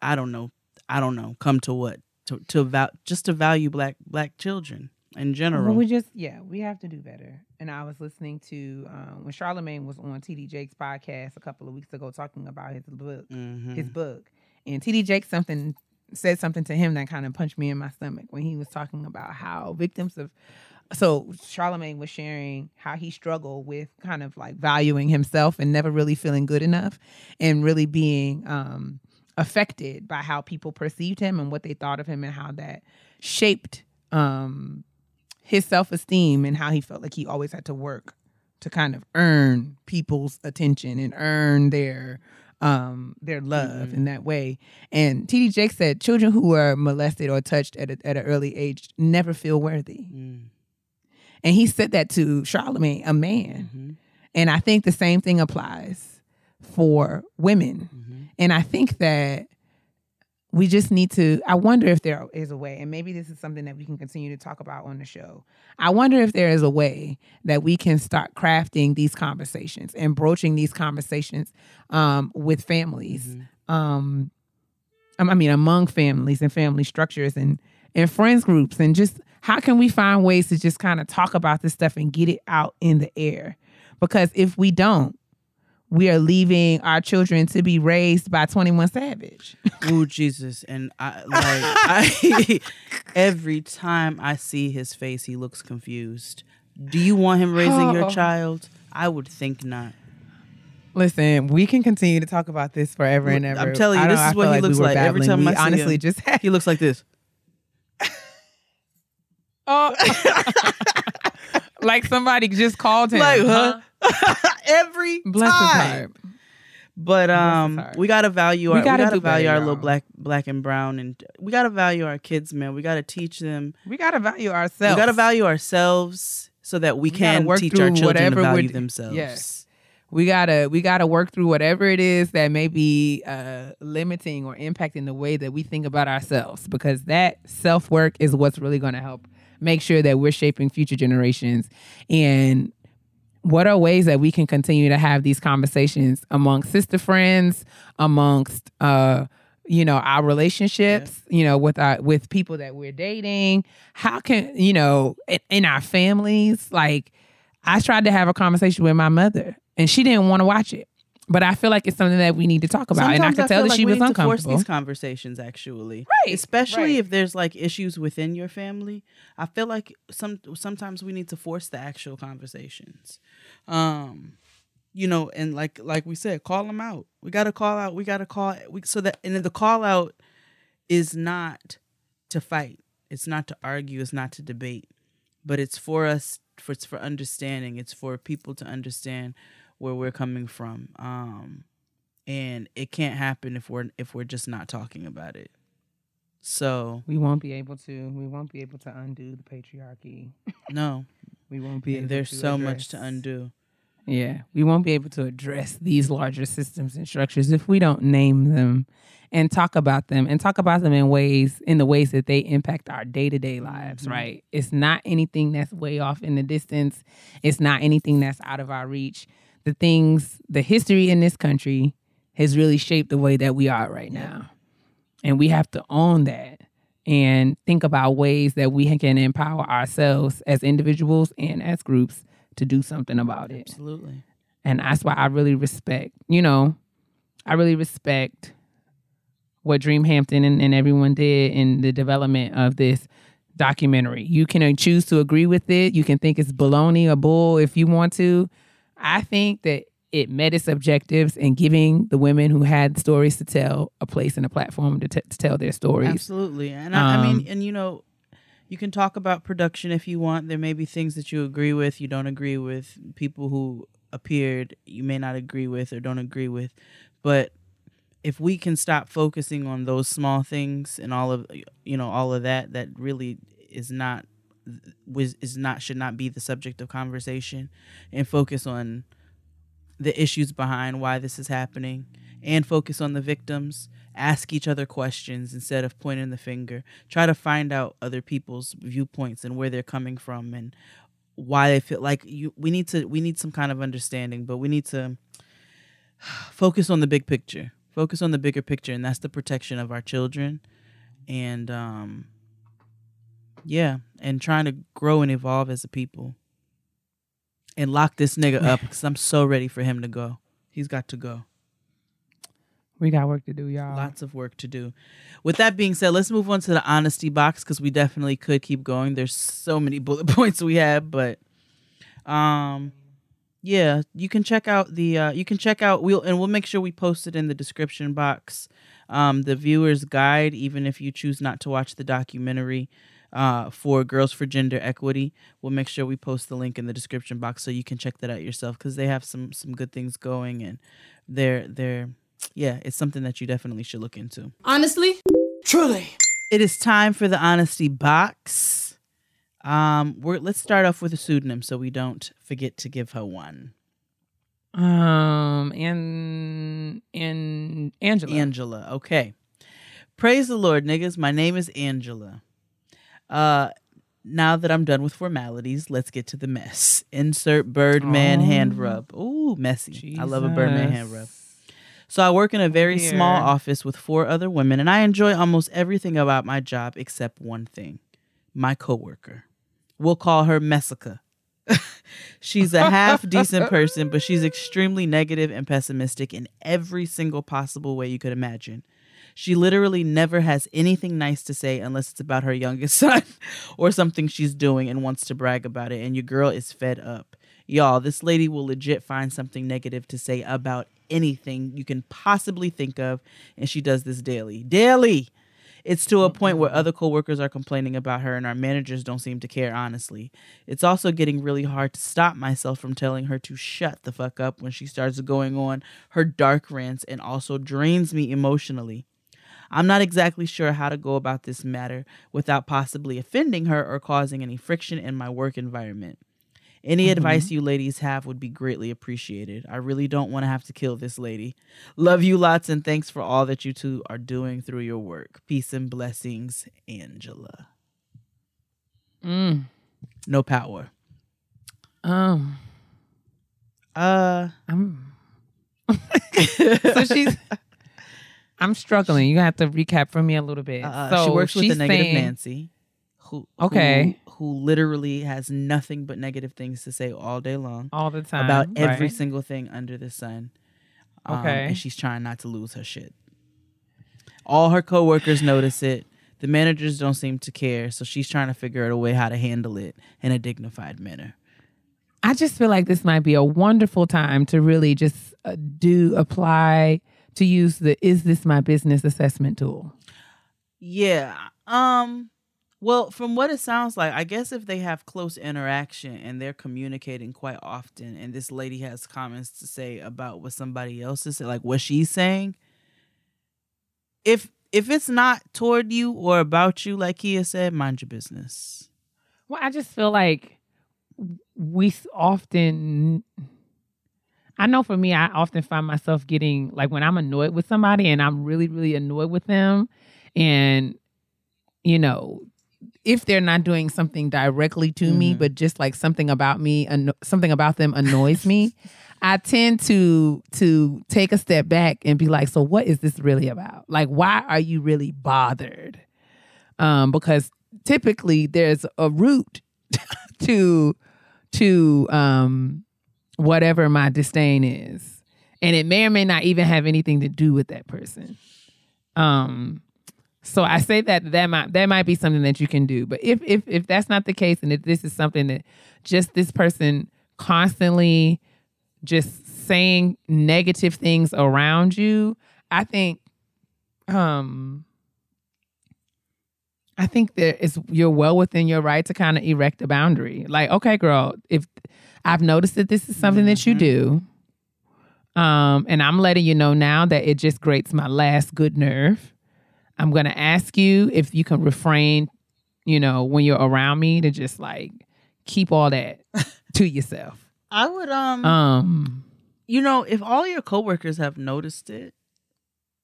I don't know, I don't know, come to what? To, to val- just to value black black children in general. Well, we just yeah, we have to do better. And I was listening to um, when Charlemagne was on TD Jakes' podcast a couple of weeks ago talking about his book, Mhm. his book, and TD Jakes something said something to him that kind of punched me in my stomach when he was talking about how victims of so Charlemagne was sharing how he struggled with kind of like valuing himself and never really feeling good enough and really being um affected by how people perceived him and what they thought of him and how that shaped um his self-esteem and how he felt like he always had to work to kind of earn people's attention and earn their um their love in that way. And TD Jake said children who are molested or touched at a, at an early age never feel worthy. Mm, And he said that to Charlemagne, a man. mhm, And I think the same thing applies for women. mhm. And I think that we just need to. I wonder if there is a way, and maybe this is something that we can continue to talk about on the show. I wonder if there is a way that we can start crafting these conversations and broaching these conversations um, with families. Um, um, I mean, among families and family structures and and friends groups, and just how can we find ways to just kind of talk about this stuff and get it out in the air? Because if we don't, we are leaving our children to be raised by 21 Savage. Oh Jesus! And I like I every time I see his face, he looks confused. Do you want him raising your Oh. child? I would think not. Listen, we can continue to talk about this forever and ever. I'm telling you, this know, is I what he we looks were like every time we I see honestly him. just had He looks like this. oh, like somebody just called him. Like, huh? Every Bless time. But um, we gotta value We our gotta we gotta value our little black black and brown, and we gotta value our kids, man. We gotta teach them. We gotta value ourselves. We gotta value ourselves so that we, We can work teach our children whatever to value themselves. Yes. we gotta we gotta work through whatever it is that may be uh, limiting or impacting the way that we think about ourselves because that self work is what's really going to help make sure that we're shaping future generations and what are ways that we can continue to have these conversations among sister friends amongst uh you know our relationships you know with our with people that we're dating how can you know in, in our families like I tried to have a conversation with my mother, and she didn't want to watch it. But I feel like it's something that we need to talk about, and I Sometimes could tell feel that like she was to force uncomfortable. these conversations, actually, Right, Especially right. if there's like issues within your family. I feel like some sometimes we need to force the actual conversations. Um, you know, and like like we said, call them out. We got to call out. We got to call we, so that and the call out is not to fight. It's not to argue. It's not to debate, but it's for us. For it's for understanding. It's for people to understand where we're coming from. Um, and it can't happen if we're if we're just not talking about it. So we won't be able to. We won't be able to undo the patriarchy. no, We won't be. Able there's to so much to undo. Yeah, we won't be able to address these larger systems and structures if we don't name them and talk about them and talk about them in ways in the ways that they impact our day-to-day lives, Mm-hmm. right? It's not anything that's way off in the distance. It's not anything that's out of our reach. The things, the history in this country has really shaped the way that we are right now. And we have to own that and think about ways that we can empower ourselves as individuals and as groups to do something about it. Absolutely. And that's why I really respect, you know, I really respect what dream hampton and, and everyone did in the development of this documentary. You can choose to agree with it. You can think it's baloney or bull if you want to. I think that it met its objectives in giving the women who had stories to tell a place and a platform to, t- to tell their stories. Absolutely. And I, I mean, Um, and you know, you can talk about production if you want. There may be things that you agree with, you don't agree with. People who appeared, you may not agree with or don't agree with. But if we can stop focusing on those small things and all of you know all of that that really is not was is not should not be the subject of conversation and focus on the issues behind why this is happening and focus on the victims ask each other questions instead of pointing the finger. Try to find out other people's viewpoints and where they're coming from and why they feel like you we need to we need some kind of understanding but we need to focus on the big picture. Focus on the bigger picture and that's the protection of our children. And um yeah and trying to grow and evolve as a people and lock this nigga up because i'm so ready for him to go. He's got to go. We got work to do, y'all. lots of work to do. With that being said let's move on to the honesty box because we definitely could keep going. There's so many bullet points we have but um yeah you can check out the uh you can check out we'll and we'll make sure we post it in the description box. Um the viewer's guide even if you choose not to watch the documentary uh, for Girls for Gender Equity. We'll make sure we post the link in the description box so you can check that out yourself because they have some some good things going and they're they're yeah, it's something that you definitely should look into. Honestly, Truly. It is time for the honesty box. Um, we're let's start off with a pseudonym so we don't forget to give her one. Um, and and Angela. Angela. Okay. Praise the Lord, niggas. My name is Angela. Uh now that I'm done with formalities, let's get to the mess. Insert Birdman Oh. hand rub. Ooh, messy. I love a Birdman hand rub. So I work in a very dear. small office with four other women, and I enjoy almost everything about my job except one thing my coworker. We'll call her Messica. she's a half decent person, but she's extremely negative and pessimistic in every single possible way you could imagine. She literally never has anything nice to say unless it's about her youngest son or something she's doing and wants to brag about it. And your girl is fed up. Y'all, this lady will legit find something negative to say about anything you can possibly think of. And she does this daily. Daily! It's to a mm-hmm. point where other coworkers are complaining about her and our managers don't seem to care, honestly. It's also getting really hard to stop myself from telling her to shut the fuck up when she starts going on her dark rants and also drains me emotionally. I'm not exactly sure how to go about this matter without possibly offending her or causing any friction in my work environment. Any advice you ladies have would be greatly appreciated. I really don't want to have to kill this lady. Love you lots and thanks for all that you two are doing through your work. Peace and blessings, Angela. Mm. No power. Um, Uh I'm. so she's. I'm struggling. You have to recap for me a little bit. Uh, so she works with the negative saying- Nancy, who Okay. who, who literally has nothing but negative things to say all day long all the time about every single thing under the sun. Um, Okay. and she's trying not to lose her shit. All her coworkers notice it. The managers don't seem to care, so she's trying to figure out a way how to handle it in a dignified manner. I just feel like this might be a wonderful time to really just uh, do apply to use the "Is this my business?" assessment tool. Yeah. Um well, from what it sounds like, I guess if they have close interaction and they're communicating quite often and this lady has comments to say about what somebody else is like what she's saying, if if it's not toward you or about you like Kia said, mind your business. Well, I just feel like we often I know for me, I often find myself getting like when I'm annoyed with somebody and I'm really, really annoyed with them, and you know, if they're not doing something directly to me, Mhm. but just like something about me, anno- something about them annoys me, I tend to to take a step back and be like, so what is this really about? Like, why are you really bothered? Um, because typically there's a root to to um whatever my disdain is. And it may or may not even have anything to do with that person. Um so I say that that might that might be something that you can do. But if if if that's not the case and if this is something that just this person constantly just saying negative things around you, I think um I think that it's you're well within your right to kind of erect a boundary. Like, okay, girl, if I've noticed that this is something that you Mhm. do, um, and I'm letting you know now that it just grates my last good nerve. I'm gonna ask you if you can refrain, you know, when you're around me to just like keep all that to yourself. I would um, Um, you know, if all your coworkers have noticed it,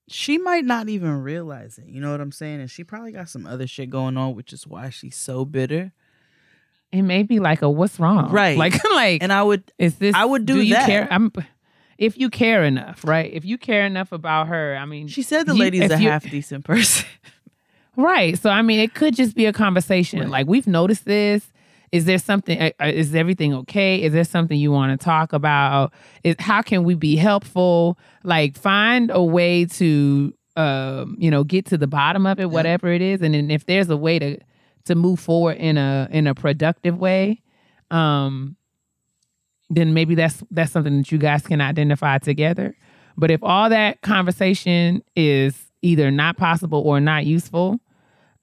she might not even realize it. You know what I'm saying? And she probably got some other shit going on, which is why she's so bitter. It may be like a what's wrong, Right. Like, like And I would Is this? I would do you that. care? I'm. If you care enough, right? If you care enough about her, I mean, she said the you- lady's a you- half decent person. right? So I mean, it could just be a conversation. Right. Like we've noticed this. Is there something? uh, uh, Is everything okay? Is there something you want to talk about? Is how can we be helpful? Like find a way to, um, you know, get to the bottom of it, whatever it is, and then if there's a way to to move forward in a in a productive way, um, then maybe that's that's something that you guys can identify together. But if all that conversation is either not possible or not useful,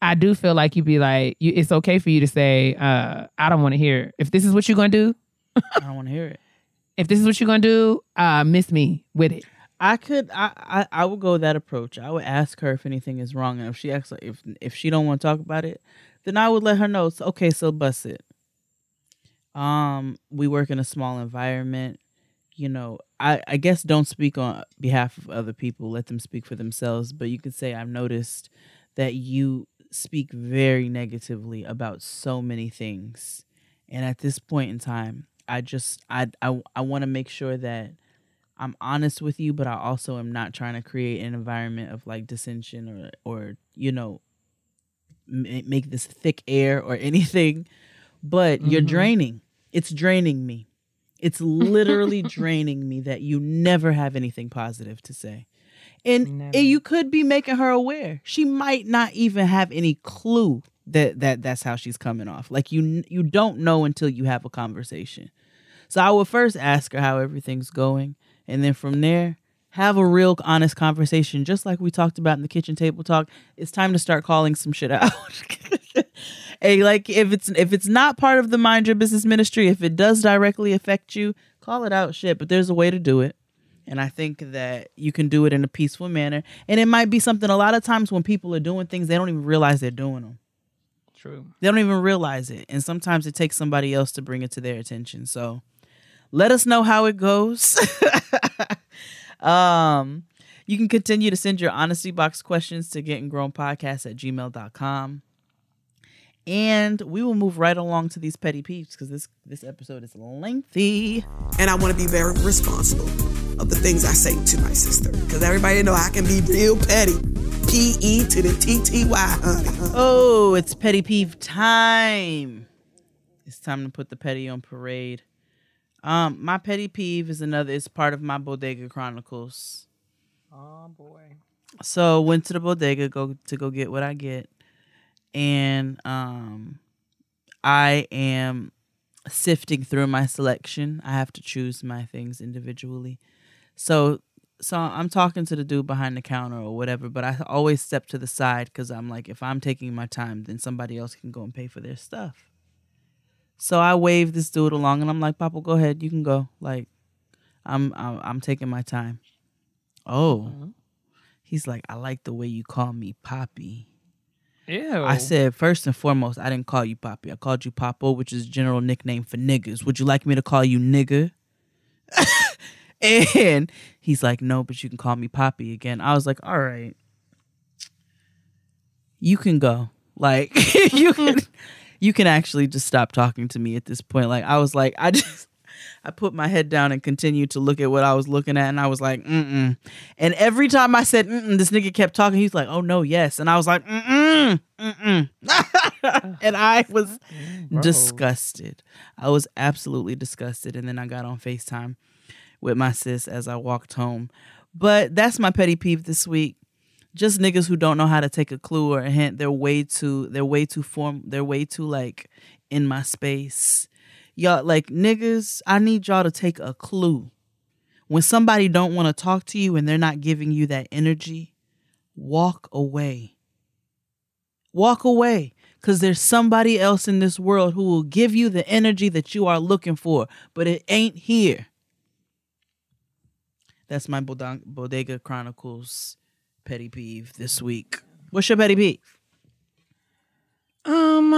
I do feel like you'd be like, you, it's okay for you to say, uh, I don't want to hear. it. If this is what you're gonna do, I don't want to hear it. if this is what you're gonna do, uh, miss me with it. I could I, I I would go that approach. I would ask her if anything is wrong, and if she acts like if if she don't want to talk about it, then I would let her know. So, okay, so bust it. Um, we work in a small environment. You know, I I guess don't speak on behalf of other people. Let them speak for themselves. But you could say I've noticed that you speak very negatively about so many things, and at this point in time, I just I I I want to make sure that. I'm honest with you, but I also am not trying to create an environment of like dissension or or you know make this thick air or anything. But you're Mhm. draining. It's draining me. It's literally draining me that you never have anything positive to say. And, Never. and you could be making her aware. She might not even have any clue that that that's how she's coming off. Like you you don't know until you have a conversation. So I would first ask her how everything's going, and then from there, have a real honest conversation, just like we talked about in the kitchen table talk. It's time to start calling some shit out. hey, like if it's if it's not part of the mind your business ministry, if it does directly affect you, call it out shit. But there's a way to do it. And I think that you can do it in a peaceful manner. And it might be something a lot of times when people are doing things, they don't even realize they're doing them. True. They don't even realize it. And sometimes it takes somebody else to bring it to their attention. So let us know how it goes. um, you can continue to send your honesty box questions to getting grown podcast at gmail.com. And we will move right along to these petty peeps because this this episode is lengthy. and I want to be very responsible of the things I say to my sister because everybody know I can be real petty. P E to the T T Y, honey. Oh, it's petty peeve time. It's time to put the petty on parade. Um, my petty peeve is another. It's part of my bodega chronicles. Oh boy. So went to the bodega go to go get what I get, and um, I am sifting through my selection. I have to choose my things individually. So so I'm talking to the dude behind the counter or whatever, but I always step to the side because I'm like, if I'm taking my time, then somebody else can go and pay for their stuff. So I wave this dude along, and I'm like, Papa, go ahead, you can go. Like, I'm I'm, I'm taking my time. Oh, mm-hmm. he's like, I like the way you call me Poppy. Ew. I said, first and foremost, I didn't call you Poppy. I called you Popo, which is a general nickname for niggas. Would you like me to call you nigger? And he's like, no, but you can call me Poppy again. I was like, all right, you can go. Like you can, you can actually just stop talking to me at this point. Like I was like, I just, I put my head down and continued to look at what I was looking at, and I was like, mm-mm. And every time I said, mm-mm, this nigga kept talking. He's like, oh no, yes, and I was like, mm-mm, mm-mm. and I was disgusted. I was absolutely disgusted. And then I got on FaceTime with my sis as I walked home. But that's my petty peeve this week. Just niggas who don't know how to take a clue or a hint. They're way too they're way too form they're way too like in my space. Y'all like niggas, I need y'all to take a clue. When somebody don't want to talk to you and they're not giving you that energy, walk away. Walk away because there's somebody else in this world who will give you the energy that you are looking for, but it ain't here. That's my Bodega Chronicles petty peeve this week. What's your petty peeve? Um,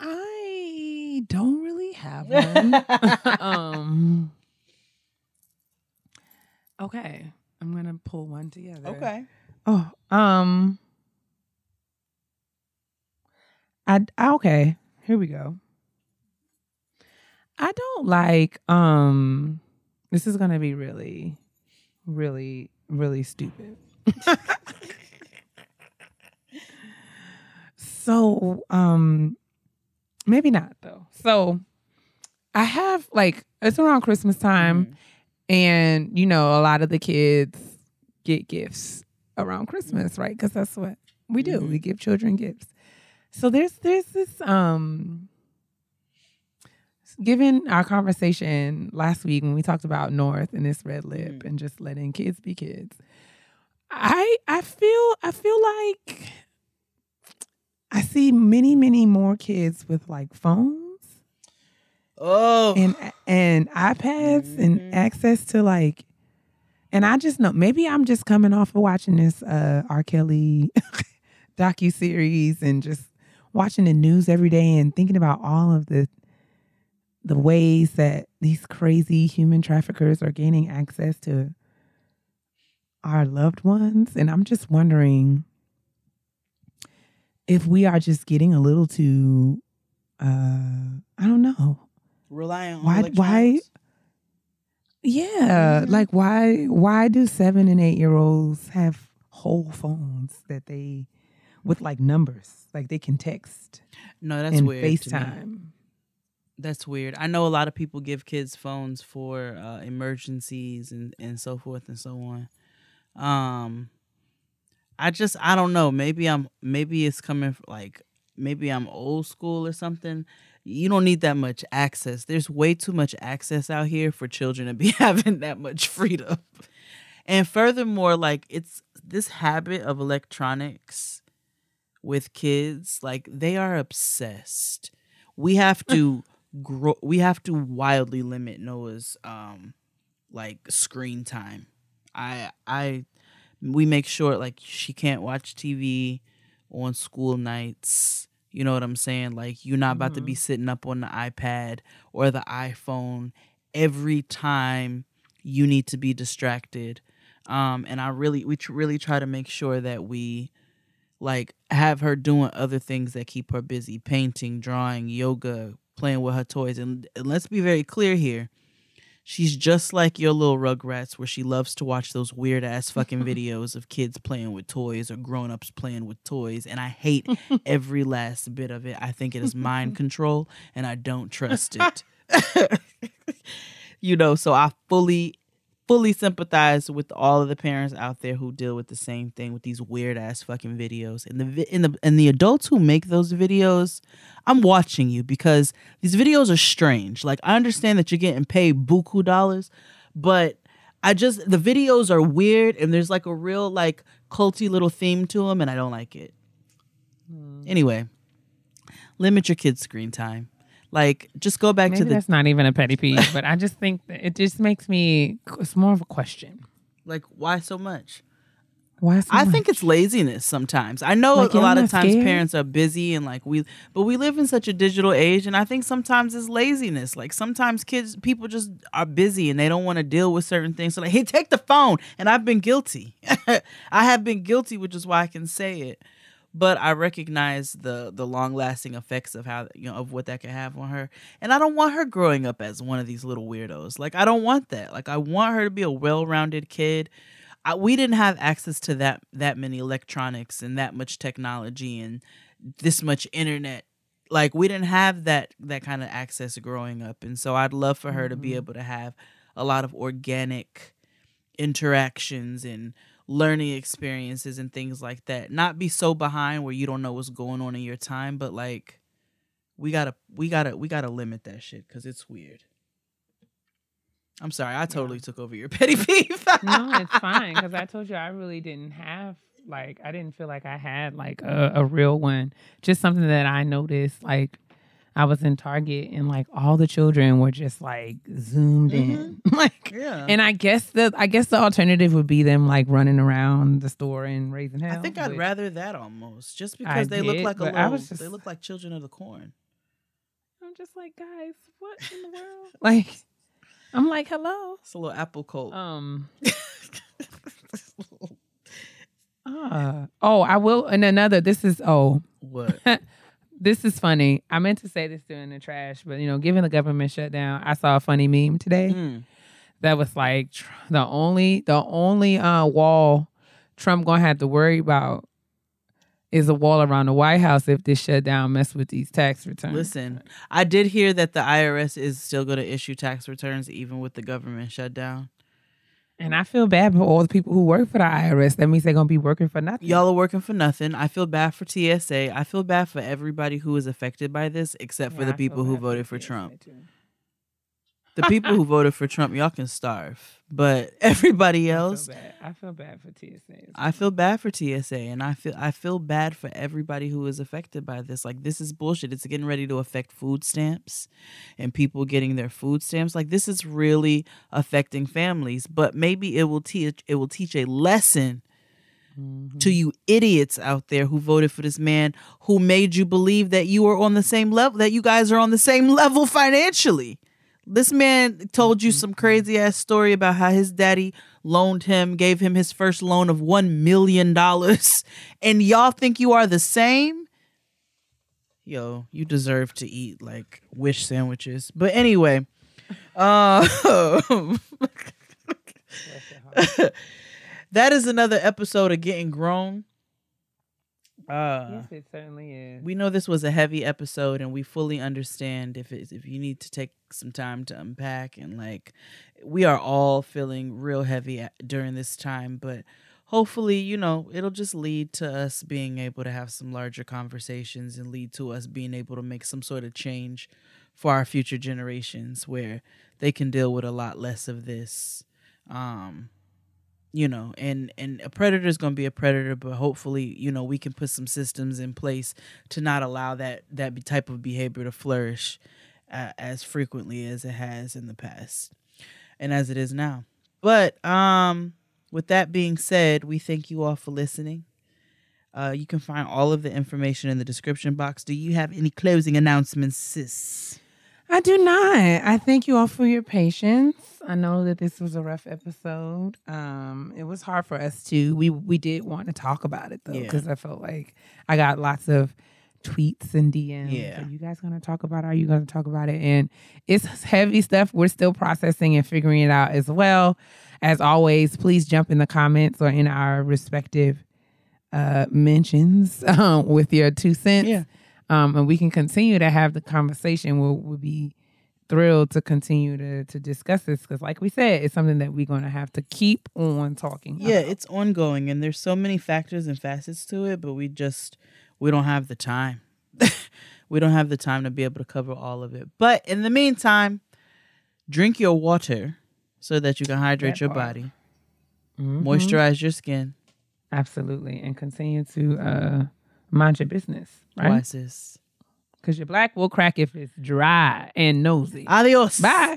I don't really have one. um, okay, I'm gonna pull one together. Okay. Oh, um, I I- okay. Here we go. I don't like um. This is gonna be really, really, really stupid. So um, maybe not though. So I have like it's around Christmas time, and you know a lot of the kids get gifts around Christmas, right? Because that's what we do. We give children gifts. So there's there's this um given our conversation last week when we talked about North and this red lip and just letting kids be kids. I I feel I feel like I see many many more kids with like phones Oh, and and iPads and access to like and I just know maybe I'm just coming off of watching this uh R. Kelly docu series and just watching the news every day and thinking about all of the the ways that these crazy human traffickers are gaining access to our loved ones and I'm just wondering if we are just getting a little too uh I don't know relying on Why- why-. Yeah, like why why do seven and eight year olds have whole phones that they with like numbers like they can text No, that's and weird. FaceTime? That's weird. I know a lot of people give kids phones for uh, emergencies and, and so forth and so on. Um, I just I don't know. Maybe I'm maybe it's coming like maybe I'm old school or something. You don't need that much access. There's way too much access out here for children to be having that much freedom. And furthermore, like it's this habit of electronics with kids, like they are obsessed. We have to grow we have to wildly limit Noah's um like screen time. I I we make sure like she can't watch TV on school nights. You know what I'm saying? Like you're not about to be sitting up on the iPad or the iPhone every time you need to be distracted. Um and I really we tr- really try to make sure that we like have her doing other things that keep her busy, painting, drawing, yoga, playing with her toys. And, and let's be very clear here. She's just like your little Rugrats, where she loves to watch those weird ass fucking videos of kids playing with toys or grown ups playing with toys. And I hate every last bit of it. I think it is mind control and I don't trust it. you know, so I fully, fully sympathize with all of the parents out there who deal with the same thing with these weird ass fucking videos. And the and the and the adults who make those videos, I'm watching you because these videos are strange. Like I understand that you're getting paid buku dollars, but I just the videos are weird and there's like a real like culty little theme to them and I don't like it. Hmm. Anyway, limit your kids' screen time. Like just go back Maybe to the that's not even a petty peeve, but I just think that it just makes me. It's more of a question. like why so much? Why? So I much? think it's laziness sometimes. I know Like, a lot of times scared? parents are busy and like we but we live in such a digital age and I think sometimes it's laziness. Like sometimes kids people just are busy and they don't want to deal with certain things. So like, hey, take the phone. And I've been guilty. I have been guilty, which is why I can say it. But I recognize the the long lasting effects of how you know of what that can have on her. And I don't want her growing up as one of these little weirdos. Like I don't want that. Like I want her to be a well rounded kid. I, we didn't have access to that that many electronics and that much technology and this much internet like we didn't have that that kind of access growing up and so i'd love for her to be mm-hmm. able to have a lot of organic interactions and learning experiences and things like that not be so behind where you don't know what's going on in your time but like we gotta we gotta we gotta limit that shit because it's weird i'm sorry i totally took over your petty peeve no, it's fine because I told you I really didn't have like I didn't feel like I had like a, a real one. Just something that I noticed. Like I was in Target and like all the children were just like zoomed in, like. yeah And I guess the I guess the alternative would be them like running around the store and raising hell. I think I'd rather that almost, just I because they look like a little. I was They look like children of the corn. I'm just like, guys, what in the world? like, I'm like, hello. It's a little apple coat. Um. uh, oh, I will. And another. This is oh, what? This is funny. I meant to say this during the trash, but you know, given the government shutdown, I saw a funny meme today Mm. that was like tr- the only the only uh wall Trump gonna have to worry about is a wall around the White House if this shutdown mess with these tax returns. Listen, I did hear that the IRS is still going to issue tax returns even with the government shutdown. And I feel bad for all the people who work for the IRS. That means they're gonna be working for nothing. Y'all are working for nothing. I feel bad for TSA. I feel bad for everybody who is affected by this, except for the people who voted for Trump. too. The people who voted for Trump, y'all can starve. But everybody I feel else, bad. I feel bad for TSA. I feel bad for TSA and I feel I feel bad for everybody who is affected by this. Like this is bullshit. It's getting ready to affect food stamps and people getting their food stamps. Like this is really affecting families, but maybe it will teach it will teach a lesson mm-hmm. to you idiots out there who voted for this man who made you believe that you are on the same level that you guys are on the same level financially. This man told you some crazy ass story about how his daddy loaned him, gave him his first loan of $1 million, and y'all think you are the same? Yo, you deserve to eat like wish sandwiches. But anyway, uh, that is another episode of Getting Grown. Uh, yes, it certainly is. we know this was a heavy episode and we fully understand if it's if you need to take some time to unpack and like we are all feeling real heavy at, during this time but hopefully you know it'll just lead to us being able to have some larger conversations and lead to us being able to make some sort of change for our future generations where they can deal with a lot less of this um you know and and a predator is going to be a predator but hopefully you know we can put some systems in place to not allow that that type of behavior to flourish uh, as frequently as it has in the past and as it is now but um with that being said we thank you all for listening uh, you can find all of the information in the description box. Do you have any closing announcements, sis? I do not. I thank you all for your patience. I know that this was a rough episode. Um, it was hard for us to. We we did want to talk about it though, Yeah. because I felt like I got lots of tweets and DMs. Yeah. Are you guys gonna talk about it? Are you gonna talk about it? And it's heavy stuff. We're still processing and figuring it out as well. As always, please jump in the comments or in our respective uh mentions um, with your two cents Yeah. Um, and we can continue to have the conversation. We'll, we'll be thrilled to continue to to discuss this because, like we said, it's something that we're going to have to keep on talking. Yeah, about. it's ongoing and there's so many factors and facets to it, but we just we don't have the time. we don't have the time to be able to cover all of it. But in the meantime, drink your water so that you can hydrate That your part. body, Mhm. moisturize your skin. absolutely, and continue to uh, mind your business, Why, sis? Because your black will crack if it's dry and nosy. Adios. Bye.